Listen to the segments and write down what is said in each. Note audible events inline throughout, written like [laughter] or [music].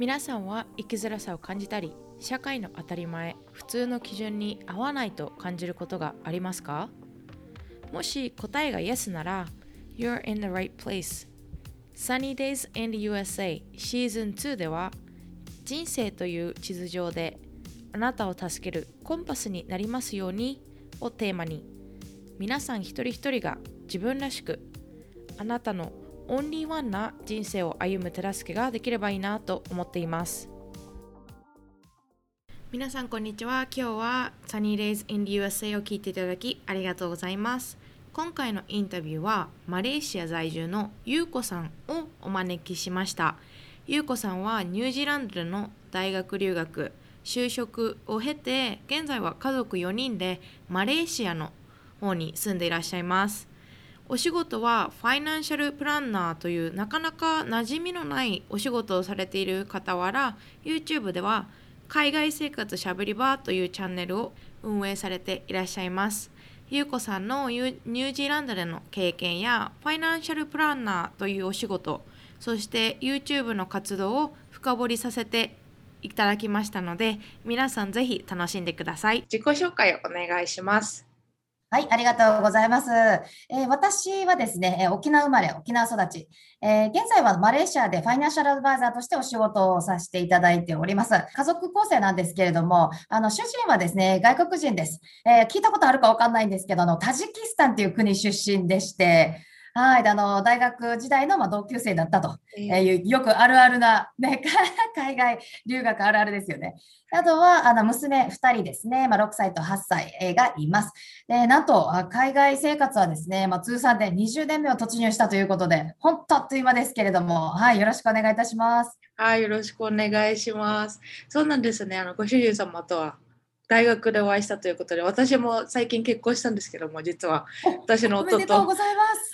皆さんは生きづらさを感じたり社会の当たり前普通の基準に合わないと感じることがありますか？もし答えが Yes なら You're in the right place. Sunny Days in the USA シーズン2では人生という地図上であなたを助けるコンパスになりますようにをテーマに皆さん一人一人が自分らしくあなたのオンリーワンな人生を歩む手助けができればいいなと思っています。皆さんこんにちは。今日は Sunny Days in the USA を聞いていただきありがとうございます。今回のインタビューはマレーシア在住のゆうこさんをお招きしました。ゆうこさんはニュージーランドでの大学留学就職を経て現在は家族4人でマレーシアの方に住んでいらっしゃいます。お仕事はファイナンシャルプランナーというなかなか馴染みのないお仕事をされている傍ら YouTube では海外生活しゃべり場というチャンネルを運営されていらっしゃいます。ゆうこさんのニュージーランドでの経験やファイナンシャルプランナーというお仕事そして YouTube の活動を深掘りさせていただきましたので皆さんぜひ楽しんでください自己紹介をお願いしますはい、ありがとうございます。えー、私はですね、沖縄生まれ、沖縄育ち、えー、現在はマレーシアでファイナンシャルアドバイザーとしてお仕事をさせていただいております。家族構成なんですけれども、あの、主人はですね、外国人です。えー、聞いたことあるかわかんないんですけど、あの、タジキスタンという国出身でして、はい、あの大学時代のま同級生だったという、よくあるあるな、ね、[laughs] 海外留学あるあるですよね。あとはあの娘2人ですね、まあ、6歳と8歳がいます。でなんと海外生活はですね、まあ、通算で20年目を突入したということで、本当あっという間ですけれども、はい、よろしくお願いいたします。はい、よろしくお願いします。そうなんですね、あのご主人様とは？大学でお会いしたということで私も最近結婚したんですけども実は。私の夫と。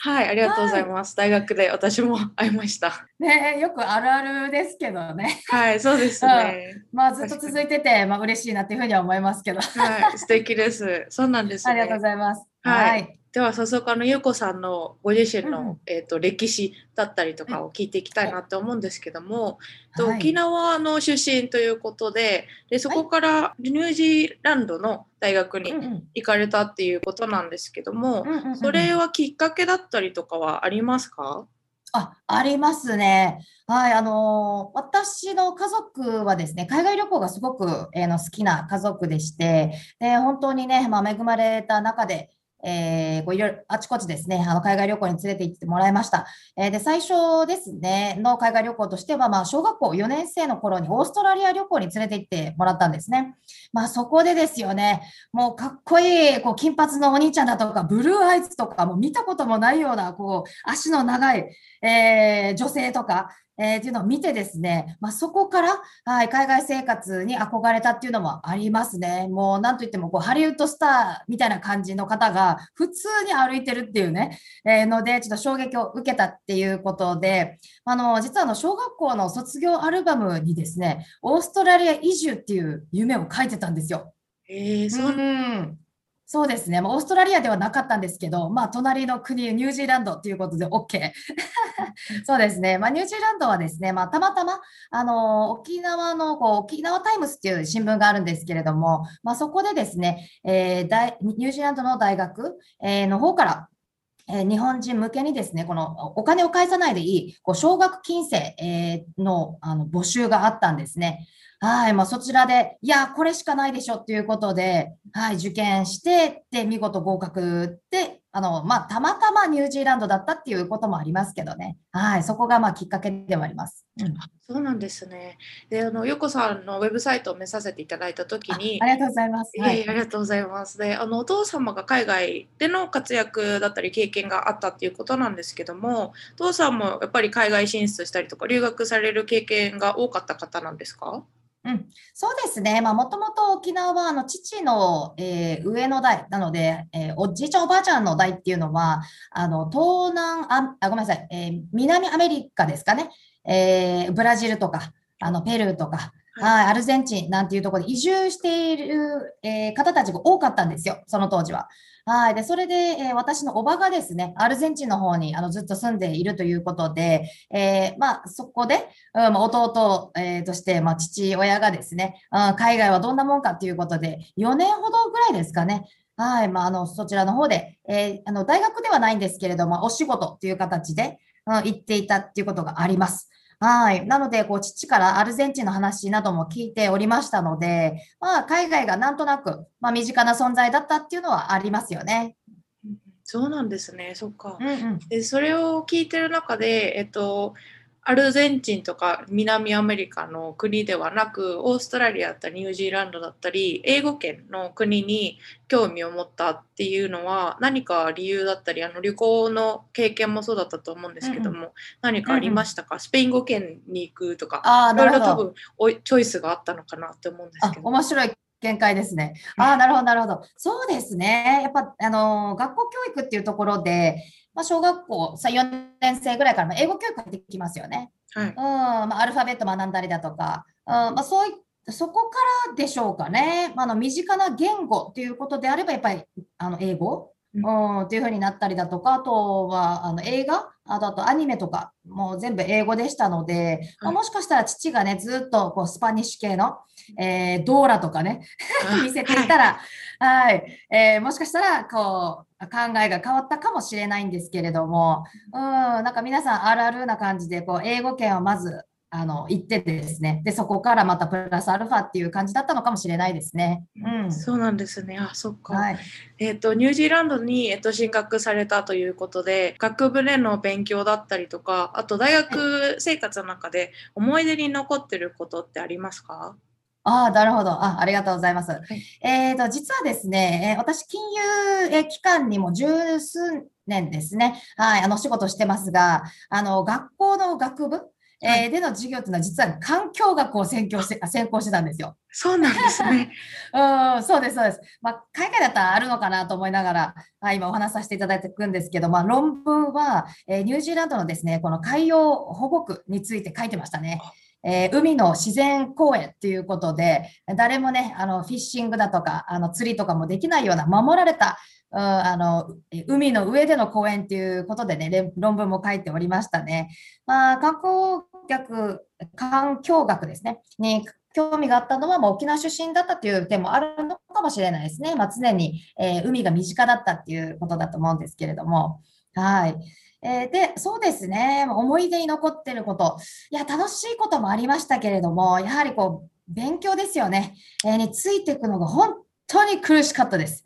はいありがとうございます、はい、大学で私も会いました。ねよくあるあるですけどね。はいそうですね、まあずっと続いててまあ嬉しいなっていうふうには思いますけど。はい素敵です。そうなんです、ね、ありがとうございます。はい、はいでは早速あの優子さんのご自身の、うん、えーと、歴史だったりとかを聞いていきたいなと思うんですけども、はい、沖縄の出身ということででそこからニュージーランドの大学に行かれたっていうことなんですけども、それはきっかけだったりとかはありますか？あありますね。はい、あのー、私の家族はですね、海外旅行がすごく、えー、の好きな家族でして、で本当にね、まあ、恵まれた中で、えー、こういろいろあちこちですね、あの海外旅行に連れて行ってもらいました。えー、で、最初ですね、の海外旅行としては、まあ、小学校4年生の頃にオーストラリア旅行に連れて行ってもらったんですね。まあ、そこでですよね、もうかっこいい、こう、金髪のお兄ちゃんだとか、ブルーアイズとか、もう見たこともないような、こう、足の長い、えー、女性とか、えー、っていうのを見てですね、まあ、そこから、はい、海外生活に憧れたっていうのもありますね。もうなんといってもこうハリウッドスターみたいな感じの方が普通に歩いてるっていうね、えー、ので、ちょっと衝撃を受けたっていうことで、あの、実はあの小学校の卒業アルバムにですね、オーストラリア移住っていう夢を書いてたんですよ。えー、そう、うんそうですね、まあ、オーストラリアではなかったんですけど、まあ、隣の国、ニュージーランドということで OK。そうですね、まあ、ニュージーランドはですね、まあ、たまたまあの沖縄のこう沖縄タイムスっていう新聞があるんですけれども、まあ、そこでですね、えー、大ニュージーランドの大学、えー、の方からえ日本人向けにですね、このお金を返さないでいい、こう奨学金制、えのあの募集があったんですね。はい、まあ、そちらで、いや、これしかないでしょっていうことで、はい、受験して、で、見事合格で、あの、まあ、たまたまニュージーランドだったっていうこともありますけどね。はい、そこがまあきっかけではあります。うん、そうなんですね。で、あの、ゆこさんのウェブサイトを見させていただいたときにあ。ありがとうございます。はい、ありがとうございます。で、あの、お父様が海外での活躍だったり経験があったっていうことなんですけども、お父さんもやっぱり海外進出したりとか、留学される経験が多かった方なんですか？うん、そうですね、もともと沖縄はあの父の、えー、上の代なので、えー、おじいちゃん、おばあちゃんの代っていうのは、あの東南ああ、ごめんなさい、えー、南アメリカですかね、えブラジルとか、あのペルーとか、ははい、アルゼンチンなんていうところで移住している、えー方たちが多かったんですよ、その当時は。はい。で、それで、えー私のおばがですね、アルゼンチンの方にあのずっと住んでいるということで、えーまあ、そこで、うんま弟、えーとして、まあ、父親がですね、うん海外はどんなもんかということで、4年ほどぐらいですかね。はい。まあ、あの、そちらの方で、えーあの、大学ではないんですけれども、お仕事という形で、うん、行っていたっていうことがあります。はい。なので、こう、父からアルゼンチンの話なども聞いておりましたので、まあ、海外がなんとなく、まあ、身近な存在だったっていうのはありますよね。そうなんですね。そっか。うんうん。でそれを聞いてる中で、えっと、アルゼンチンとか南アメリカの国ではなくオーストラリアだったりニュージーランドだったり英語圏の国に興味を持ったっていうのは何か理由だったりあの旅行の経験もそうだったと思うんですけども、何かありましたか、スペイン語圏に行くとか。い。ろいろ多分おいチョイスがあったのかなって思うんですあけ、ど。面白い見解ですね。ああ、なるほど、なるほど。そうですね。やっぱ、あのー学校教育っていうところで、まあ、小学校さ4年生ぐらいからまあ英語教育ができますよね。はいうん、まあ、アルファベット学んだりだとか、うん、まあ、そういそこからでしょうかね。まあ、あの身近な言語っていうことであれば、やっぱりあの英語、ううん、っていう風になったりだとか、あとはあの映画、あとあとアニメとか、もう全部英語でしたので、まもしかしたら父がね、ずっとこうスパニッシュ系の、えードーラとかね、[laughs] 見せていたら、はい、えーもしかしたら、こう、考えが変わったかもしれないんですけれども、うん、なんか皆さんあるあるな感じで、こう、英語圏をまず、あの、行ってですね、で、そこからまたプラスアルファっていう感じだったのかもしれないですね。うん。そうなんですね。あ、そっか。はい。えっとニュージーランドに、えっと進学されたということで学部での勉強だったりとかあと大学生活の中で思い出に残ってることってありますか？ああ、なるほど。あ、ありがとうございます。いえーと、実はですね、えー私、金融えー機関にも十数年ですね、はい、あの、お仕事してますが、あの、学校の学部、えーはいでの授業っていうのは、実は環境学を専攻して、あ専攻してたんですよ。そうなんですね。[laughs] うん、そうです、そうです。まあ、海外だったらあるのかなと思いながら、はい、今お話しさせていただいていくんですけど、まあ、論文は、えーニュージーランドのですね、この海洋保護区について書いてましたね。えー海の自然公園ということで、誰もね、あのフィッシングだとか、あの釣りとかもできないような守られた、うあの海の上での公園ということでね、論文も書いておりましたね。まあ、観光客、環境学ですね、に興味があったのは、まあ、沖縄出身だったという点もあるのかもしれないですね。まあ、常に、えー海が身近だったっていうことだと思うんですけれども。はい。えーで、そうですね、思い出に残ってること、いや、楽しいこともありましたけれども、やはりこう、勉強ですよね、えーについていくのが本当に苦しかったです。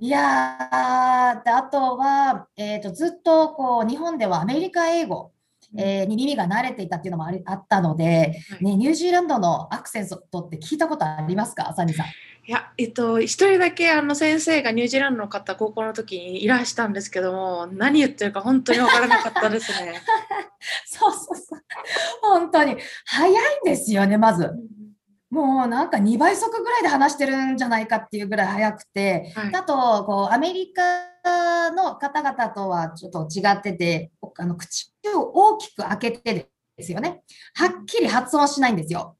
いやー、であとは、えーと、ずっとこう日本ではアメリカ英語、えーに耳が慣れていたっていうのもありあったので、はい。ね、ニュージーランドのアクセントって聞いたことありますか、サニーさん。いや、えっと、一人だけあの先生がニュージーランドの方、高校の時にいらしたんですけども、何言ってるか本当に分からなかったですね。[laughs] そうそうそう。本当に。早いんですよね、まず。もうなんか2倍速ぐらいで話してるんじゃないかっていうぐらい早くて、はいあとこうアメリカの方々とはちょっと違ってて、あの口を大きく開けてですよね。はっきり発音しないんですよ。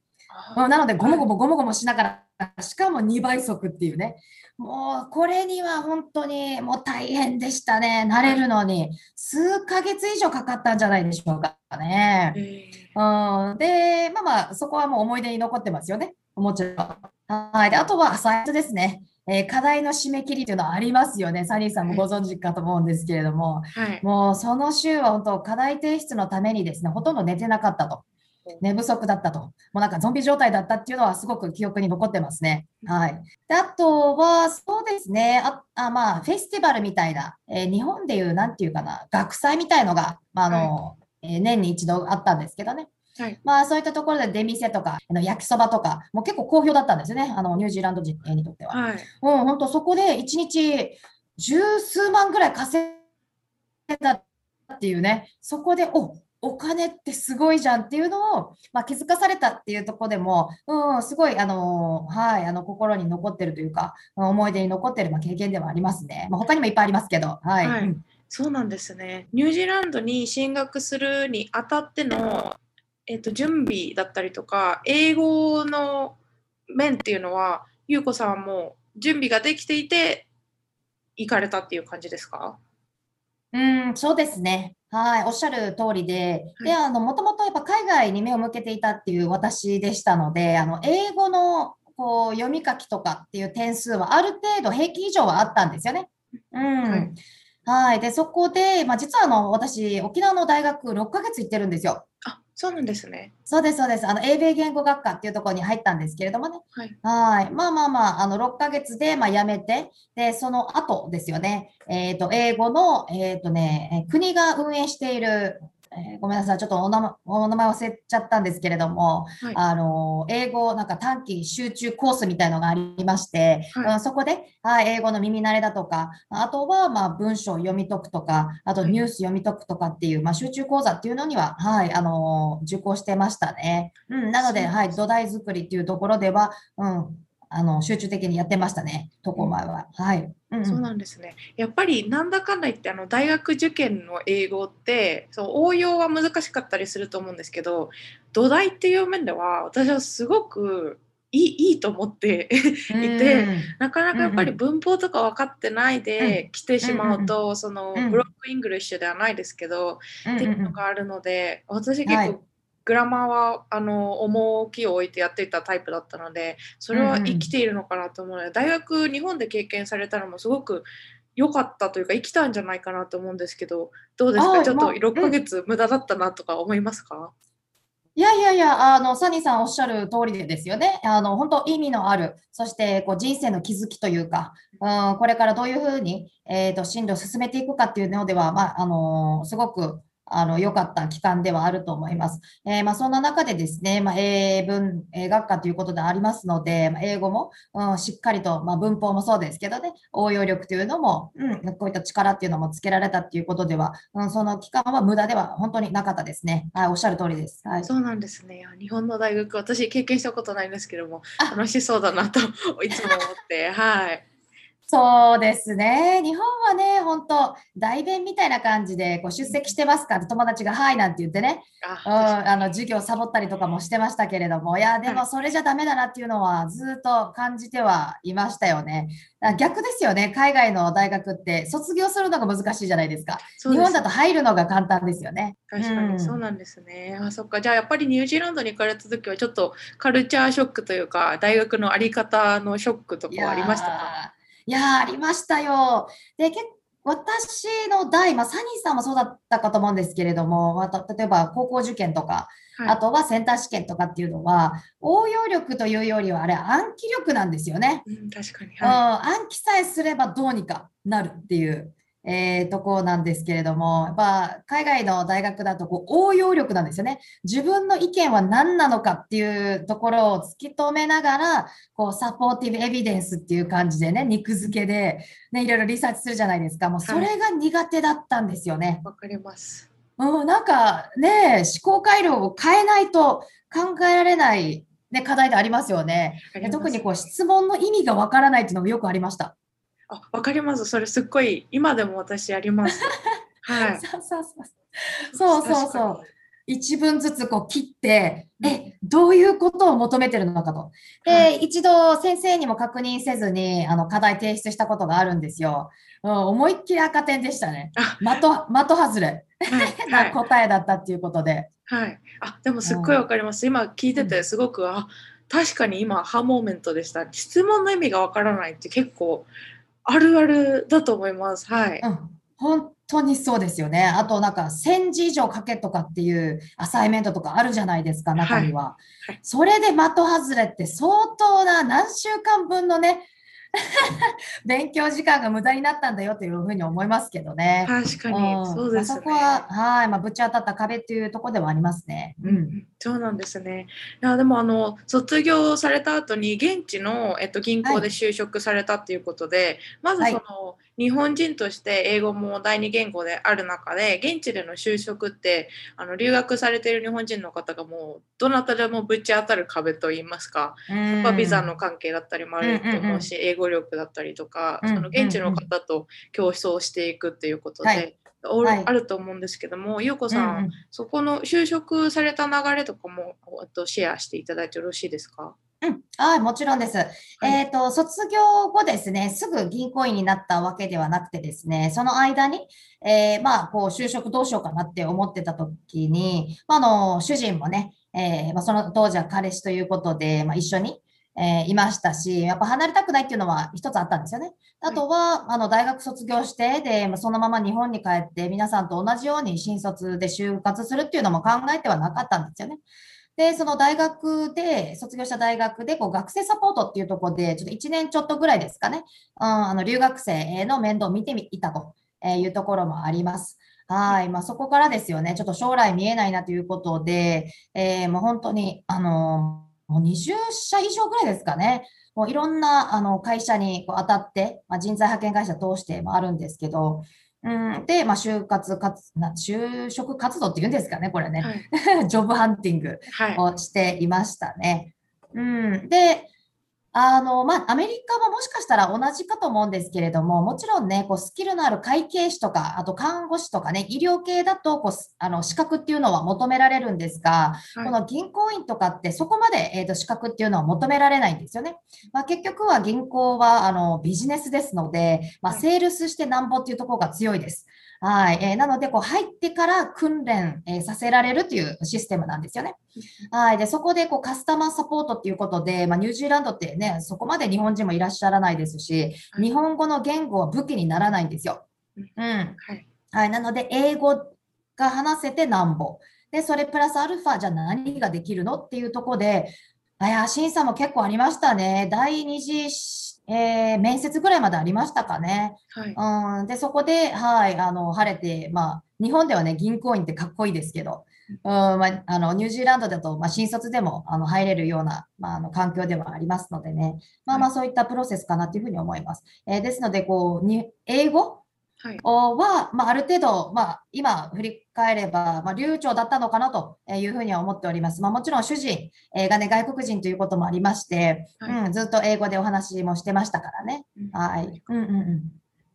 うんなので、ゴモゴモゴモゴモしながら、しかも2倍速っていうね。もうこれには本当にもう大変でしたね。慣れるのに数ヶ月以上かかったんじゃないでしょうかね。えうん、で、まあまあ、そこはもう思い出に残ってますよね。もちろん。はい。で、あとはアサイトですね。えー課題の締め切りというのはありますよね。サニーさんもご存知かと思うんですけれども、ーはい。もうその週は本当、課題提出のためにですね、ほとんど寝てなかったと。寝不足だったと。もうなんかゾンビ状態だったっていうのはすごく記憶に残ってますね。はい。であとは、そうですね。あ、あまあ、フェスティバルみたいな、えー日本でいう、なんていうかな、学祭みたいのが、まあ、あの、えー年に一度あったんですけどね。はい。まあ、そういったところで出店とか、焼きそばとか、もう結構好評だったんですよね。あの、ニュージーランド人にとっては。はい。うん、本当そこで一日十数万ぐらい稼いだっていうね、そこで、おお金ってすごいじゃんっていうのを、まあ、気づかされたっていうところでも、うん、すごい、あのはい、あの心に残ってるというか、思い出に残ってる、まあ、経験ではありますね。まあ、他にもいっぱいありますけど、はい。はいうんそうなんですね。ニュージーランドに進学するにあたってのえっと、準備だったりとか英語の面っていうのは優子さんはもう準備ができていて行かれたっていう感じですか？うん、そうですね。はい、おっしゃる通りで、はいで、あの、もともとやっぱ海外に目を向けていたっていう私でしたので、あの、英語のこう読み書きとかっていう点数はある程度平均以上はあったんですよね。うん。はいはい。で、そこで、まあ、実はあの、私、沖縄の大学6ヶ月行ってるんですよ。あそうなんですね。そうです、そうです。あの、英米言語学科っていうところに入ったんですけれどもね。はい。はい。まあまあまあ、あの、6ヶ月で、まあ、辞めて、で、その後ですよね。えっと、英語の、えっとね、え国が運営している、えーごめんなさい。ちょっとお名前、お名前忘れちゃったんですけれども、はいあの、英語、なんか短期集中コースみたいのがありまして、はいうんそこで、はい、英語の耳慣れだとか、あとは、まあ、文章を読み解くとか、あとはいニュース読み解くとかっていう、まあ、集中講座っていうのには、はい、あの、受講してましたね。うん、なので、はい、土台作りっていうところでは、うん、あの、集中的にやってましたね、渡航前は。はい。そうなんですね。やっぱりなんだかんだ言ってあの大学受験の英語ってそう応用は難しかったりすると思うんですけど土台っていう面では私はすごくいいいいと思っていてうんなかなかやっぱりうん文法とか分かってないで来てしまうと、そのうん broken English ではないですけど、うん。っていうのがあるので私結構、はいグラマーはあの重きを置いてやっていたタイプだったのでそれは生きているのかなと思うので、大学日本で経験されたのもすごく良かったというか生きたんじゃないかなと思うんですけどどうですか？ちょっと6ヶ月無駄だったなとか思いますか、いやいやいや、あの、サニーさんおっしゃる通りでですよね。あの、本当意味のある、そして、こう、人生の気づきというか、うん、これからどういうふうに、えっと、進路を進めていくかっていうのでは、まあ、あの、すごく、あの、良かった期間ではあると思います。えーまあ、そんな中でですね、まあ、英文、英学科ということでありますので、まあ、英語も、うん、しっかりと、まあ、文法もそうですけどね、応用力というのも、うん、こういった力っていうのもつけられたっていうことでは、うん、その期間は無駄では本当になかったですね。はい、おっしゃる通りです。はい。そうなんですね日本の大学私経験したことないんですけどもあ楽しそうだなと [laughs] いつも思ってはいそうですね。日本はね、本当代弁みたいな感じで、こう出席してますか？って友達が、はいなんて言ってね、うん、ああの授業サボったりとかもしてましたけれども、いや、ではいもそれじゃダメだなっていうのはずっと感じてはいましたよね。逆ですよね。海外の大学って卒業するのが難しいじゃないですか。す日本だと入るのが簡単ですよね。確かうんにそうなんですね。あそっかじゃあやっぱりニュージーランドに行かれた時はちょっとカルチャーショックというか大学のあり方のショックといかはありましたか？いやーありましたよ。で、結私の代、まあ、サニーさんもそうだったかと思うんですけれども、また例えば高校受験とか、はいあとはセンター試験とかっていうのは、応用力というよりは、あれ、暗記力なんですよね。うん、確かに。うん、は暗記さえすればどうにかなるっていう、えーところなんですけれども、やっぱ海外の大学だとこう応用力なんですよね。自分の意見は何なのかっていうところを突き止めながら、こうサポーティブエビデンスっていう感じでね、肉付けで、ね、いろいろリサーチするじゃないですか。もうそれが苦手だったんですよね。い、わかります。うん、なんかね、思考回路を変えないと考えられない、ね、課題でありますよね。特にこう質問の意味がわからないっていうのがよくありました。あ、わかります。それすっごい今でも私やります。[laughs] はい。そうそうそう。そうそうそう。一文ずつこう切って、え、どういうことを求めてるのかと。で、は一度先生にも確認せずに、あの、課題提出したことがあるんですよ。うん、思いっきり赤点でしたね。あ的、的外れに。[laughs] はい。答えだったっていうことで。はい、あ、でもすっごいわかります。今聞いててすごく、あ、確かに今ハモーメントでした。質問の意味がわからないって結構あるあるだと思います。はい。うん、本当にそうですよね。あとなんか1000字以上書けとかっていうアサイメントとかあるじゃないですか、中には。はいそれで的外れって相当な何週間分のね、勉強時間が無駄になったんだよというふうに思いますけどね。確かに、うんそうですね。まあそこは、はい、まあ、ぶち当たった壁っていうところではありますね。う。うんん、そうなんですね。いやでもあの卒業された後に現地の、えっと、銀行で就職されたっていうことで、まずはいその、日本人として英語も第二言語である中で現地での就職ってあの留学されている日本人の方がもうどなたでもぶち当たる壁といいますか、やっぱビザの関係だったりもあると思うし、英語力だったりとか、うんその現地の方と競争していくっていうことで、はい。あると思うんですけども、ゆうこさん、うんうん。そこの就職された流れとかもあとシェアしていただいてよろしいですか？うん、はい、もちろんです。えっと、卒業後ですね、すぐ銀行員になったわけではなくてですね、その間に、えーまあ、こう、就職どうしようかなって思ってた時に、まあ、あの、主人もね、えーまあ、その当時は彼氏ということで、まあ、一緒に、えーいましたし、やっぱ離れたくないっていうのは一つあったんですよね。あとは、あの、大学卒業して、で、まあそのまま日本に帰って、皆さんと同じように新卒で就活するっていうのも考えてはなかったんですよね。で、その大学で、卒業した大学で、こう学生サポートっていうところで、ちょっと1年ちょっとぐらいですかね、うん、あの留学生の面倒を見てみいたというところもあります。はい。まあ、そこからですよね、ちょっと将来見えないなということで、えーもう本当に、あの、もう20社以上ぐらいですかね。もういろんなあの会社にこう当たって、まあ、人材派遣会社通してもあるんですけど、うん、で、まあ、就活活、な就職活動っていうんですかね、これね。はい。[laughs] ジョブハンティングはい。をしていましたね。うん、で、あの、まあ、アメリカももしかしたら同じかと思うんですけれども、もちろんね、こう、スキルのある会計士とか、あと看護師とかね、医療系だと、こう、すあの、資格っていうのは求められるんですが、はいこの銀行員とかってそこまで、えーと資格っていうのは求められないんですよね。まあ、結局は銀行はあのビジネスですので、まあ、はいセールスしてなんぼっていうところが強いです。はい。えーなので、こう入ってから訓練、えーさせられるというシステムなんですよね。はい。で、そこでこうカスタマーサポートっていうことで、まあ、ニュージーランドってね、そこまで日本人もいらっしゃらないですし、はい日本語の言語は武器にならないんですよ。うんうん。はい。はい、なので、英語が話せてなんぼ。で、それプラスアルファ、じゃあ何ができるのっていうところで、あいや、審査も結構ありましたね。第二次し、えー面接ぐらいまでありましたかね。はい。うん、で、そこで、はい、あの、晴れて、まあ、日本ではね、銀行員ってかっこいいですけど、うん、まあ、あの、ニュージーランドだと、まあ、新卒でも、あの、入れるような、まあ、あの、環境ではありますのでね。まあまあ、そういったプロセスかなというふうに思います。えーですので、こう、に、英語はまあ、ある程度、まあ、今振り返れば、まあ、流暢だったのかなというふうには思っております。まあ、もちろん主人えーがね、外国人ということもありまして、はいうん、ずっと英語でお話もしてましたからね。うんはい。うんうんうん。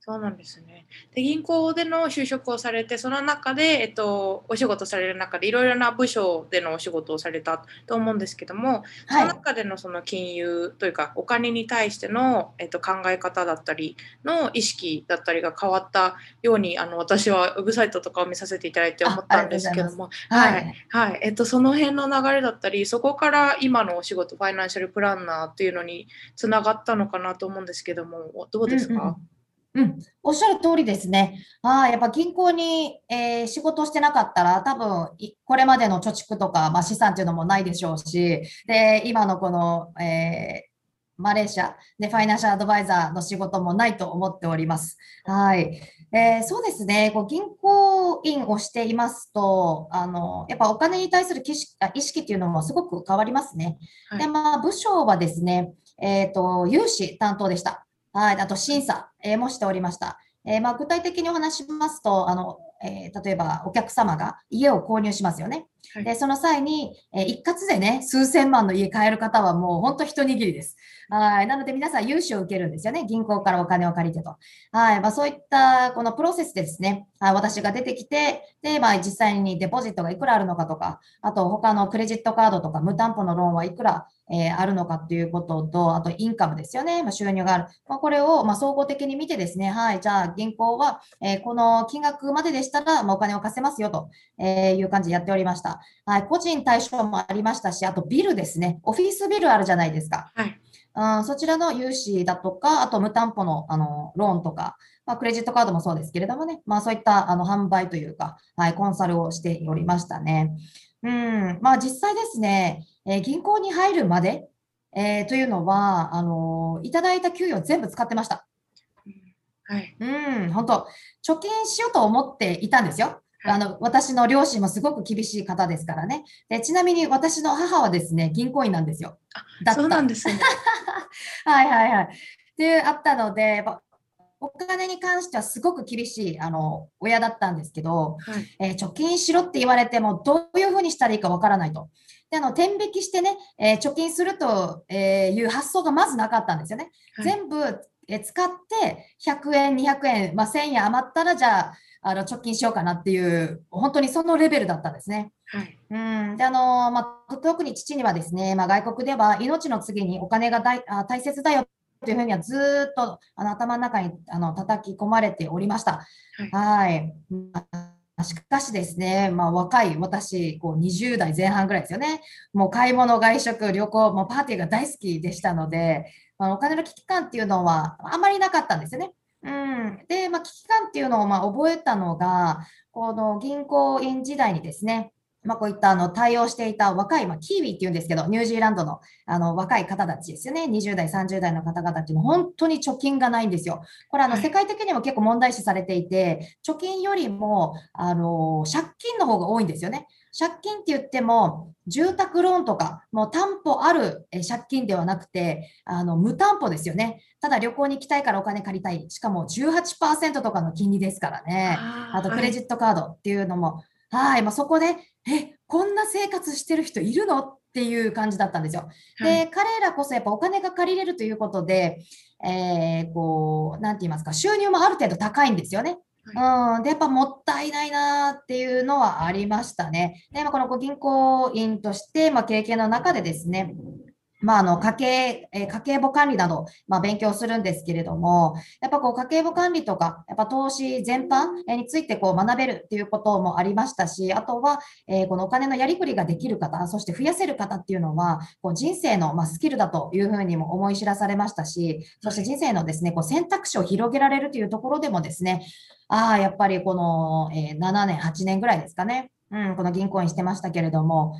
そうなんですね。で銀行での就職をされてその中で、えっと、お仕事される中でいろいろな部署でのお仕事をされたと思うんですけども、そはい。の。中でのその金融というかお金に対しての、えっと、考え方だったりの意識だったりが変わったようにあの私はウェブサイトとかを見させていただいて思ったんですけどもははい。い、はい。えっと、その辺の流れだったりそこから今のお仕事ファイナンシャルプランナーっていうのにつながったのかなと思うんですけどもどうですか、うんうんうん、おっしゃる通りですね。はい、やっぱ銀行に、えー仕事をしてなかったら、多分いこれまでの貯蓄とか、まあ、資産っていうのもないでしょうし、で、今のこの、えーマレーシアでファイナンシャルアドバイザーの仕事もないと思っております。はい。えーそうですね。こう銀行員をしていますと、あの、やっぱお金に対する意識っていうのもすごく変わりますね。はいで、まあ、部署はですね、えっと、融資担当でした。はい。あと、審査、えーもしておりました。えーまあ、具体的にお話ししますと、あの、えー例えばお客様が家を購入しますよね。はいで、その際に、えー一括でね、数千万の家買える方はもう本当一握りです。はい。なので皆さん融資を受けるんですよね。銀行からお金を借りてと。はい。まあそういったこのプロセスでですね、はい、私が出てきて、で、まあ実際にデポジットがいくらあるのかとか、あと他のクレジットカードとか無担保のローンはいくら、えーあるのかっていうことと、あとインカムですよね。まあ、収入がある。まあ、これをまあ総合的に見てですね、はい。じゃあ銀行は、えーこの金額まででしたら、まあ、お金を貸せますよとえーいう感じでやっておりました。はい。個人対象もありましたし、あとビルですね。オフィスビルあるじゃないですか。はいうん、そちらの融資だとか、あと無担保のあのローンとか、まあ、クレジットカードもそうですけれどもね、まあ、そういったあの販売というか、はい、コンサルをしておりましたね。うん、まあ実際ですね、えー銀行に入るまで、えーというのは、あのいただいた給与全部使ってました。はいうん、本当貯金しようと思っていたんですよ。はいあの、私の両親もすごく厳しい方ですからね。で、ちなみに私の母はですね、銀行員なんですよ。だったそうなんですね。[laughs] はいはいはい。っていうあったので、お金に関してはすごく厳しいあの親だったんですけど、はいえー貯金しろって言われても、どういうふうにしたらいいかわからないと。で、あの、天引きしてね、えー貯金するとえーいう発想がまずなかったんですよね。はい全部えー使って100円、200円、まあ、1000円余ったら、じゃあ、あの貯金しようかなっていう本当にそのレベルだったんですね。はい。うんであのまあ、特に父にはですね、まあ、外国では命の次にお金が大あ大切だよというふうにはずっとあの頭の中にあの叩き込まれておりました。はい、はいしかしですね、まあ、若い私、こう20代前半ぐらいですよね。もう買い物、外食、旅行、もうパーティーが大好きでしたので、まあ、お金の危機感っていうのはあまりなかったんですよね。うん、で、まあ、危機感っていうのをま覚えたのが、この銀行員時代にですね、まあ、こういったあの対応していた若い、まあ、キーウィっていうんですけど、ニュージーランドのあの若い方たちですよね、20代、30代の方々っていうのは本当に貯金がないんですよ。これあの、世界的にも結構問題視されていて、貯金よりもあの借金の方が多いんですよね。借金って言っても、住宅ローンとか、もう担保ある借金ではなくて、あの無担保ですよね。ただ旅行に行きたいからお金借りたい。しかも18%とかの金利ですからね。あとクレジットカードっていうのも、はい、まあ、そこで、え、こんな生活してる人いるの？っていう感じだったんですよ。で、はい、彼らこそやっぱお金が借りれるということで、えー、こう、なんて言いますか、収入もある程度高いんですよね。はい、うん、で、やっぱもったいないなっていうのはありましたね。で、まあ、この銀行員として、まあ、経験の中でですね、まあ、あの家計、え家計簿管理など、まあ、勉強するんですけれども、やっぱこう家計簿管理とか、やっぱ投資全般についてこう学べるっていうこともありましたし、あとは、えー、このお金のやりくりができる方、そして増やせる方っていうのは、こう人生のまスキルだというふうにも思い知らされましたし、そして人生のですね、こう選択肢を広げられるというところでもですね、ああ、やっぱりこの、え、7年、8年ぐらいですかね、うん、この銀行員してましたけれども、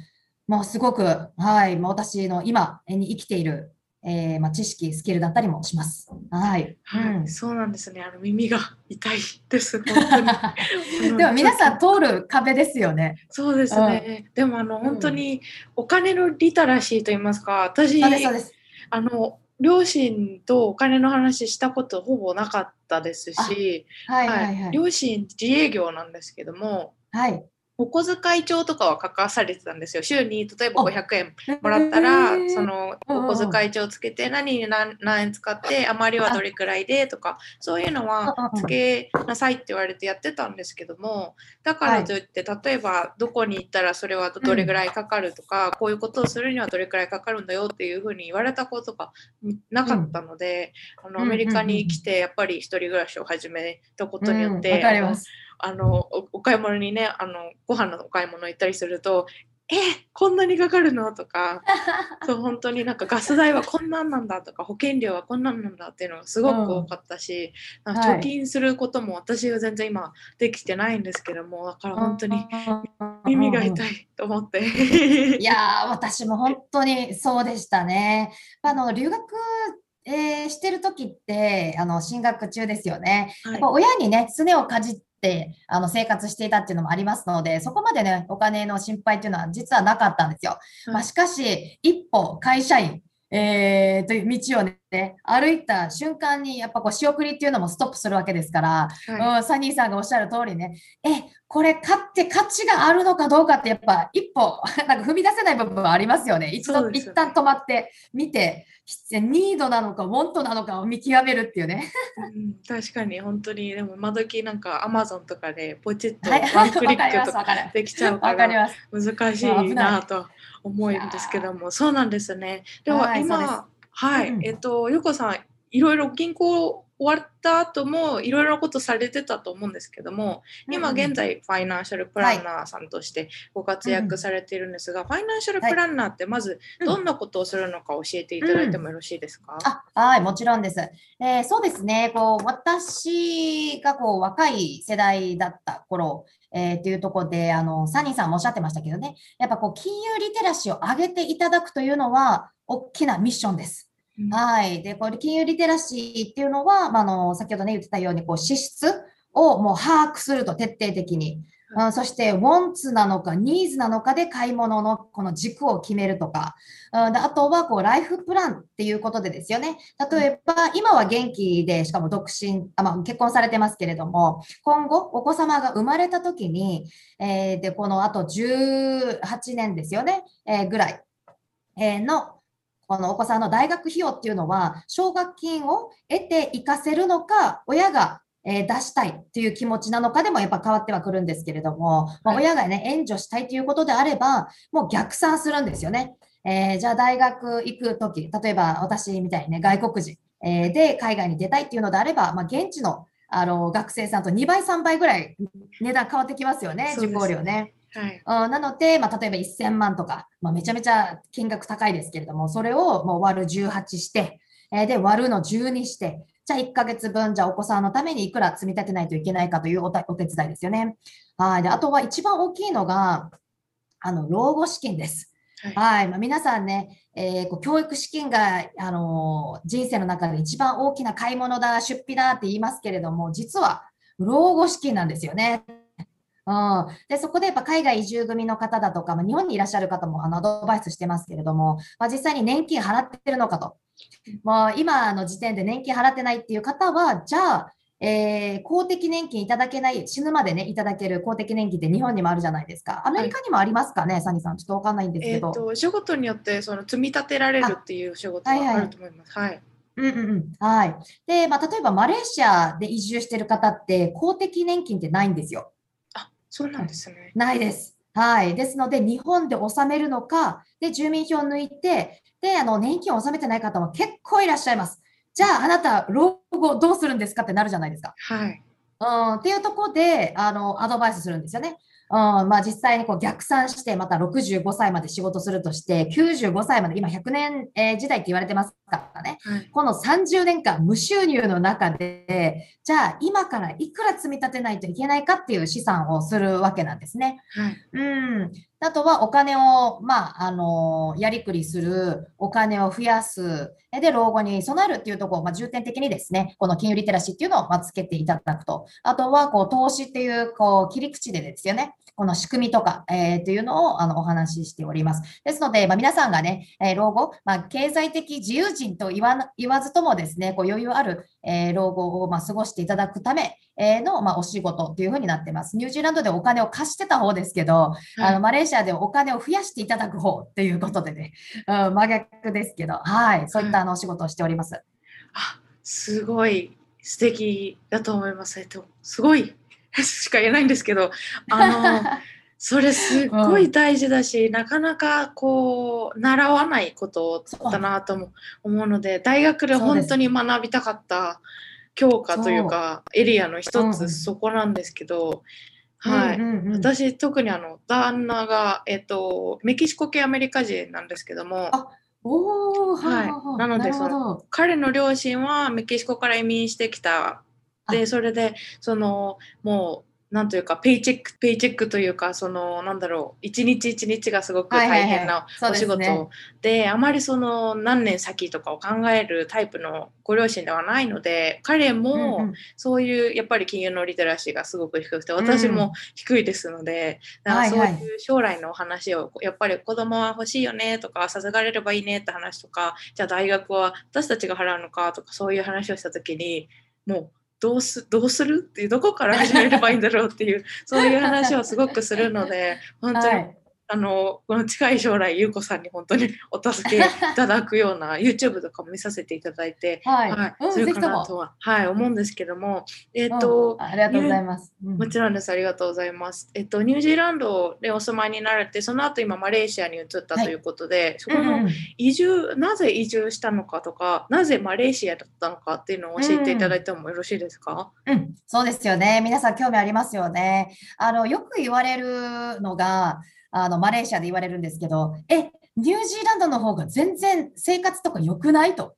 もうすごく、はい、もう私の今に生きている、えー、まあ、知識、スキルだったりもします。はい。はい、うん、そうなんですね。あの耳が痛いです。[laughs] 本当に。[laughs] でも皆さん通る壁ですよね。そうですね。うん、でもあの本当にお金のリテラシーと言いますか、私、あの両親とお金の話したことほぼなかったですし、はいはいはいはい、両親自営業なんですけども、はい、お小遣い帳とかは書かされてたんですよ。週に例えば500円もらったら、そのお小遣い帳つけて何に何円使って余りはどれくらいでとかそういうのはつけなさいって言われてやってたんですけどもだからといって例えばどこに行ったらそれはどれぐらいかかるとか、こういうことをするにはどれくらいかかるんだよっていうふうに言われたことがなかったので、あのアメリカに来てやっぱり一人暮らしを始めたことによって、あのお買い物にねあのご飯のお買い物行ったりするとえこんなにかかるの？とか [laughs] そう本当になんかガス代はこんなんなんだとか保険料はこんなんなんだっていうのがすごく多かったし、うん、貯金することも私は全然今できてないんですけどもだから本当に耳が痛いと思って。いや私も本当にそうでしたね。あの留学えー、してる時ってあの進学中ですよね。はい、やっぱ親にね、すねをかじってあの生活していたっていうのもありますので、そこまでね、お金の心配っていうのは実はなかったんですよ。まあ、しかし、一歩会社員、えー、という道をね、歩いた瞬間に、やっぱこう仕送りっていうのもストップするわけですから、はい、うん、サニーさんがおっしゃる通りね、え、これ買って価値があるのかどうかって、やっぱ一歩、[laughs] なんか踏み出せない部分はありますよね。一度、ね、一旦止まって見て、ニードなのか、ウォントなのかを見極めるっていうね。うん、確かに、本当に、でも、今時なんかアマゾンとかでポチッとワンクリックとかできちゃうから、難しいなと思うんですけども、そうなんですね。でも今、はい、うん、えっと、ゆこさん、いろいろ銀行終わった後もいろいろなことされてたと思うんですけども、今現在ファイナンシャルプランナーさんとしてご活躍されているんですが、はい、ファイナンシャルプランナーってまずどんなことをするのか教えていただいてもよろしいですか、うん。あはいもちろんです、えー、そうですね。こう私がこう若い世代だった頃えー、っていうところで、あの、サニーさんもおっしゃってましたけどね、やっぱこう、金融リテラシーを上げていただくというのは、大きなミッションです。はい。で、これ、金融リテラシーっていうのは、まあ、あの、先ほどね、言ってたように、こう、支出をもう把握すると、徹底的に。うん、そして、ウォンツなのか、ニーズなのかで買い物のこの軸を決めるとか、うん、であとは、こう、ライフプランっていうことでですよね。例えば、今は元気で、しかも独身、あまあ、結婚されてますけれども、今後、お子様が生まれた時に、えー、で、このあと18年ですよね、えー、ぐらい、えー、の、このお子さんの大学費用っていうのは、奨学金を得ていかせるのか、親がえー出したいっていう気持ちなのかでもやっぱ変わってはくるんですけれども、ま親がね、援助したいということであれば、もう逆算するんですよね。えーじゃあ大学行くとき、例えば私みたいにね、外国人、えーで海外に出たいっていうのであれば、まあ、現地のあの学生さんと2倍、3倍ぐらい値段変わってきますよね、受講料ね。はい。うんなので、まあ、例えば1000万とか、まあ、めちゃめちゃ金額高いですけれども、それをもう割る18して、えーで、割るの12して、じゃあ1ヶ月分、じゃあお子さんのためにいくら積み立てないといけないかというおたお手伝いですよね。はい。で、あとは一番大きいのが、あの、老後資金です。はいはい。まあ、皆さんね、えーこう教育資金が、あのー人生の中で一番大きな買い物だ、出費だって言いますけれども、実は老後資金なんですよね。うん、でそこでやっぱ海外移住組の方だとか、まあ、日本にいらっしゃる方もあのアドバイスしてますけれども、まあ、実際に年金払ってるのかと。まあ、今の時点で年金払ってないっていう方は、じゃあ、えー公的年金いただけない、死ぬまでね、いただける公的年金って日本にもあるじゃないですか。アメリカにもありますかね、サニーさん。ちょっとわかんないんですけど。えっ、と、仕事によって、その積み立てられるっていう仕事ははいはいあると思います。はい。うんうんうん。はい。で、まあ、例えばマレーシアで移住してる方って、公的年金ってないんですよ。あ、そうなんですね。ないです。はい。ですので、日本で納めるのか、で、住民票を抜いて、で、あの、年金を納めてない方も結構いらっしゃいます。じゃあ、あなた、老後どうするんですかってなるじゃないですか。はい。うん、っていうところで、あの、アドバイスするんですよね。うん、まあ実際にこう逆算して、また65歳まで仕事するとして、95歳まで、今100年、えー時代って言われてますからね。はい。この30年間無収入の中で、じゃあ今からいくら積み立てないといけないかっていう試算をするわけなんですね。はい。うん。あとはお金を、まあ、あの、やりくりする、お金を増やす、えで、老後に備えるっていうところを、まあ、重点的にですね、この金融リテラシーっていうのを、まあ、つけていただくと。あとは、こう、投資っていう、こう、切り口でですよね、この仕組みとか、えー、というのを、あの、お話ししております。ですので、まあ、皆さんがね、えー老後、まあ、経済的自由人と言わな言わずともですね、こう余裕ある、えー老後を、まあ、過ごしていただくためえーの、まあ、お仕事というふうになってます。ニュージーランドでお金を貸してた方ですけど、あのマレーシアでお金を増やしていただく方っていうことでね、うん、真逆ですけど、はい、そういったあのお仕事をしております。あ、すごい素敵だと思います。えっと、すごい [laughs] しか言えないんですけど、あの、[laughs] それすっごい大事だし、なかなかこう、習わないことだなとも思うので、大学で本当に学びたかった教科というか、エリアの一うん。つそこなんですけど、はい。うんうんうん。私特にあの旦那が、えっと、メキシコ系アメリカ人なんですけどもあおー、はいはいなのでるほど。彼の両親はメキシコから移民してきたであそれでそのもうなんというかペイチェックペイチェックというかそのなんだろう一日一日がすごくはいはいはい。大変なお仕事ですね。であまりその何年先とかを考えるタイプのご両親ではないので彼うんも、うん。そういうやっぱり金融のリテラシーがすごく低くて私も低いですので、だからそうはい。はいいう将来のお話をやっぱり子供は欲しいよねとか授かれればいいねって話とかじゃあ大学は私たちが払うのかとかそういう話をした時にもうどうすどうする？っていうどこから始めればいいんだろうっていうそういう話をすごくするので本当に、あのこの近い将来優子さんに本当に [laughs] お助けいただくような [laughs] YouTube とかも見させていただいて、はい、はい。うんするかなとは、はい、思うんですけども、えっ、うんと、ありがとうございます。うん。もちろんです、ありがとうございます。えっと、ニュージーランドでお住まいになられて、その後今マレーシアに移ったということで、そこのうんうん。移住、なぜ移住したのかとか、なぜマレーシアだったのかっていうのを教えていただいてもよろしいですか、うん、そうですよね。皆さん興味ありますよね。あの、よく言われるのが、あの、マレーシアで言われるんですけど、え、ニュージーランドの方が全然生活とか良くないと。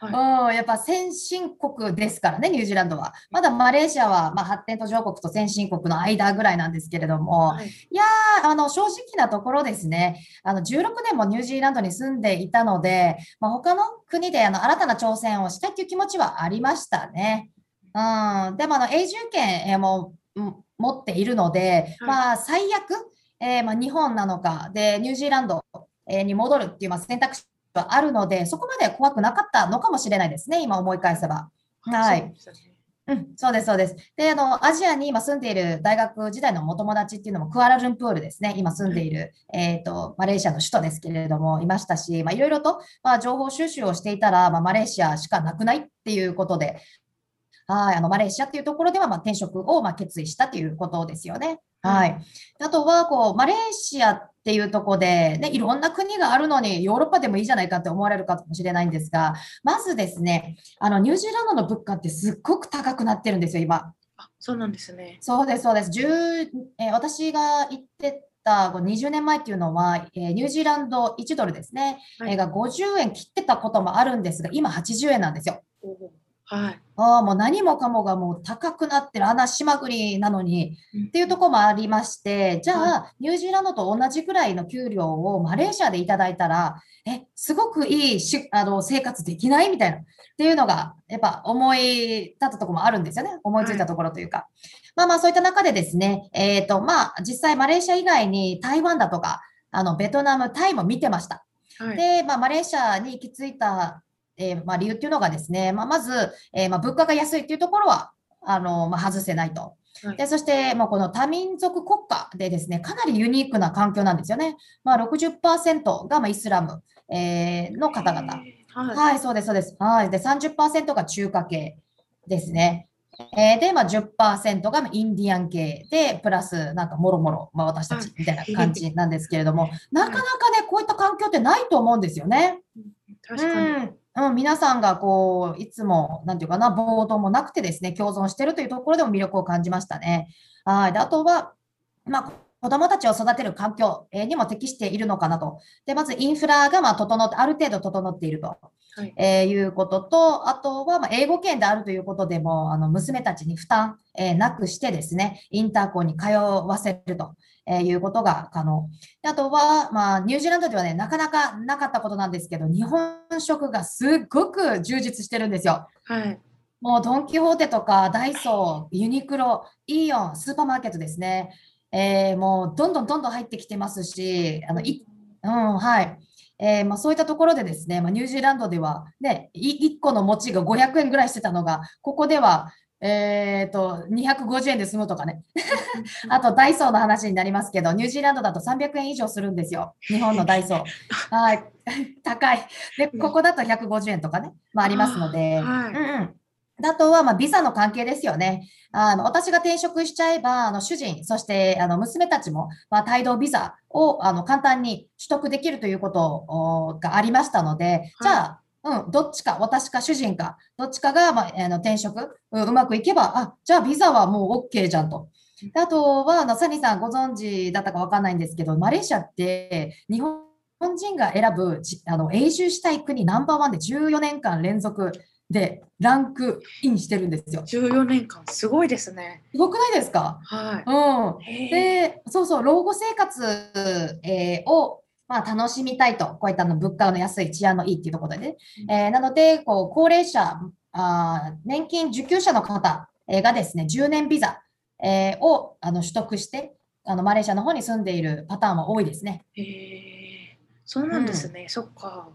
うん、やっぱ先進国ですからね、ニュージーランドは。まだマレーシアは、まあ、発展途上国と先進国の間ぐらいなんですけれども、はいいやー、あの、正直なところですね、あの、16年もニュージーランドに住んでいたので、まあ、他の国であの新たな挑戦をしたいという気持ちはありましたね。うん、でもあの永住権えーもうん持っているので、はいまあ、最悪、えーまあ、日本なのかで、ニュージーランドえーに戻るっていうまあ選択肢はあるので、そこまで怖くなかったのかもしれないですね、今思い返せば。はいそうん、そうです、そうです。で、あの、アジアに今住んでいる大学時代のお友達っていうのもクアラルンプールですね。今住んでいる、えっと、マレーシアの首都ですけれども、いましたし、まあ、いろいろと、まあ、情報収集をしていたら、まあ、マレーシアしかなくないっていうことで、はい、あのマレーシアっていうところでは、まあ、転職をまあ決意したということですよね。はい。あとは、こう、マレーシアっていうところで、ね、いろんな国があるのに、ヨーロッパでもいいじゃないかって思われるかもしれないんですが、まずですね、あの、ニュージーランドの物価ってすっごく高くなってるんですよ、今。あそうなんですね。そうです、そうです。10えー私が行ってたこう20年前っていうのは、えーニュージーランド1ドルですね、はいえーが50円切ってたこともあるんですが、今80円なんですよ。はい。ああ、もう何もかもがもう高くなってる、穴島国なのにっていうところもありまして、じゃあ、ニュージーランドと同じぐらいの給料をマレーシアでいただいたら、え、すごくいいしあの生活できないみたいな、っていうのが、やっぱ思い立ったところもあるんですよね。思いついたところというか。まあまあ、そういった中でですね、えっと、まあ、実際マレーシア以外に台湾だとか、あの、ベトナム、タイも見てました。はい。で、まあ、マレーシアに行き着いた、えーまあ、理由っていうのがですね、まあ、まず、えーまあ、物価が安いっていうところは、あの、まあ、外せないと。はいで、そして、もうこの多民族国家でですね、かなりユニークな環境なんですよね。まあ、60%がまあイスラム、えーの方々。はい。はい、そうです、そうです。はい。で、30%が中華系ですね。えーで、まあ、10%がインディアン系で、プラス、なんか、もろもろ、まあ、私たちみたいな感じなんですけれども、[laughs] なかなかね、こういった環境ってないと思うんですよね。確かに。うん、うん、皆さんがこう、いつも、何て言うかな、暴動もなくてですね、共存してるというところでも魅力を感じましたね。はい。で、あとは、まあ、子供たちを育てる環境えーにも適しているのかなと。で、まずインフラがまあ整って、ある程度整っていると。はいえーいうことと、あとはまあ英語圏であるということでも、あの娘たちに負担、えーなくしてですね、インターコンに通わせると、えーいうことが可能。であとは、まあ、ニュージーランドではね、なかなかなかったことなんですけど、日本食がすっごく充実してるんですよ。はい。もうドン・キホーテとかダイソー、ユニクロ、イオン、スーパーマーケットですね。えーもうどんどんどんどん入ってきてますし、あのいうん、はい。えーまあ、そういったところでですね、まあ、ニュージーランドでは、ね、い1個の餅が500円ぐらいしてたのが、ここでは、えーと、250円で済むとかね。[laughs] あと、ダイソーの話になりますけど、ニュージーランドだと300円以上するんですよ。日本のダイソー。[laughs] はい。高い。で、ここだと150円とかね、まあ、ありますので。うんうん。であとは、まあ、ビザの関係ですよね。あの、私が転職しちゃえば、あの、主人、そして、あの、娘たちも、まあ、帯同ビザを、あの、簡単に取得できるということおがありましたので、じゃあ、うん、どっちか、私か主人か、どっちかが、まあ、あの転職、うんうまくいけば、あ、じゃあビザはもう OK じゃんと。であとは、あのサニーさんご存知だったかわかんないんですけど、マレーシアって日本人が選ぶじあの永住したい国ナンバーワンで14年間連続でランクインしてるんですよ。14年間、すごいですね。すごくないですか？うん。はい。へーで、そうそう、老後生活、えーを、まあ、楽しみたいと、こういったあの物価の安い、治安のいいっていうところでね。うんえーなので、こう高齢者あー、年金受給者の方えーがですね、10年ビザ、えーをあの取得して、あのマレーシアの方に住んでいるパターンは多いですね。へえ、そうなんですね。そっか。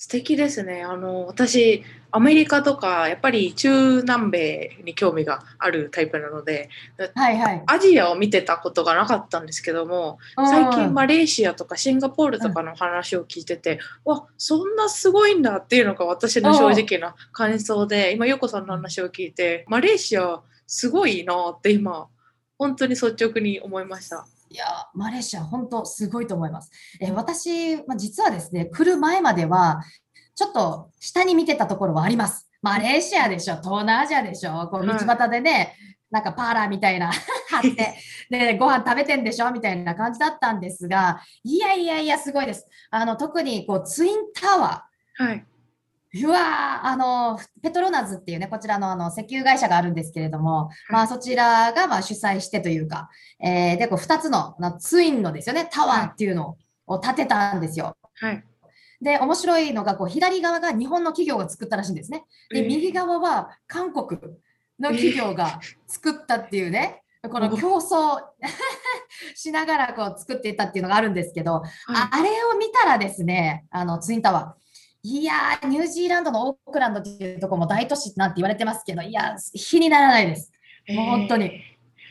素敵ですね。あの、私、アメリカとか、やっぱり中南米に興味があるタイプなので、はいはい。アジアを見てたことがなかったんですけども、最近うんマレーシアとかシンガポールとかの話を聞いてて、わそんなすごいんだっていうのが私の正直な感想で今ヨコさんの話を聞いてマレーシアすごいなって今本当に率直に思いました。いやー、マレーシア、本当すごいと思います。えー私、まあ、実はですね、来る前までは、ちょっと下に見てたところはあります。マレーシアでしょ、東南アジアでしょ、こう道はい端でね、なんかパーラーみたいな [laughs] 貼って、で、ご飯食べてんでしょみたいな感じだったんですが、いやいやいや、すごいです。あの、特にこうツインタワー、はい。うわー、あの、ペトロナズっていうね、こちらのあの石油会社があるんですけれども、まあそちらがまあ主催してというか、えーで、こう2つのなツインのですよね、タワーっていうのを建てたんですよ。はい。で、面白いのが、こう左側が日本の企業が作ったらしいんですね。で、えー右側は韓国の企業が作ったっていうね、この競争しながらこう作っていったっていうのがあるんですけど、はいああれを見たらですね、あのツインタワー。いやー、ニュージーランドのオークランドっていうところも大都市なんて言われてますけど、いや、比にならないです。もう本当にえ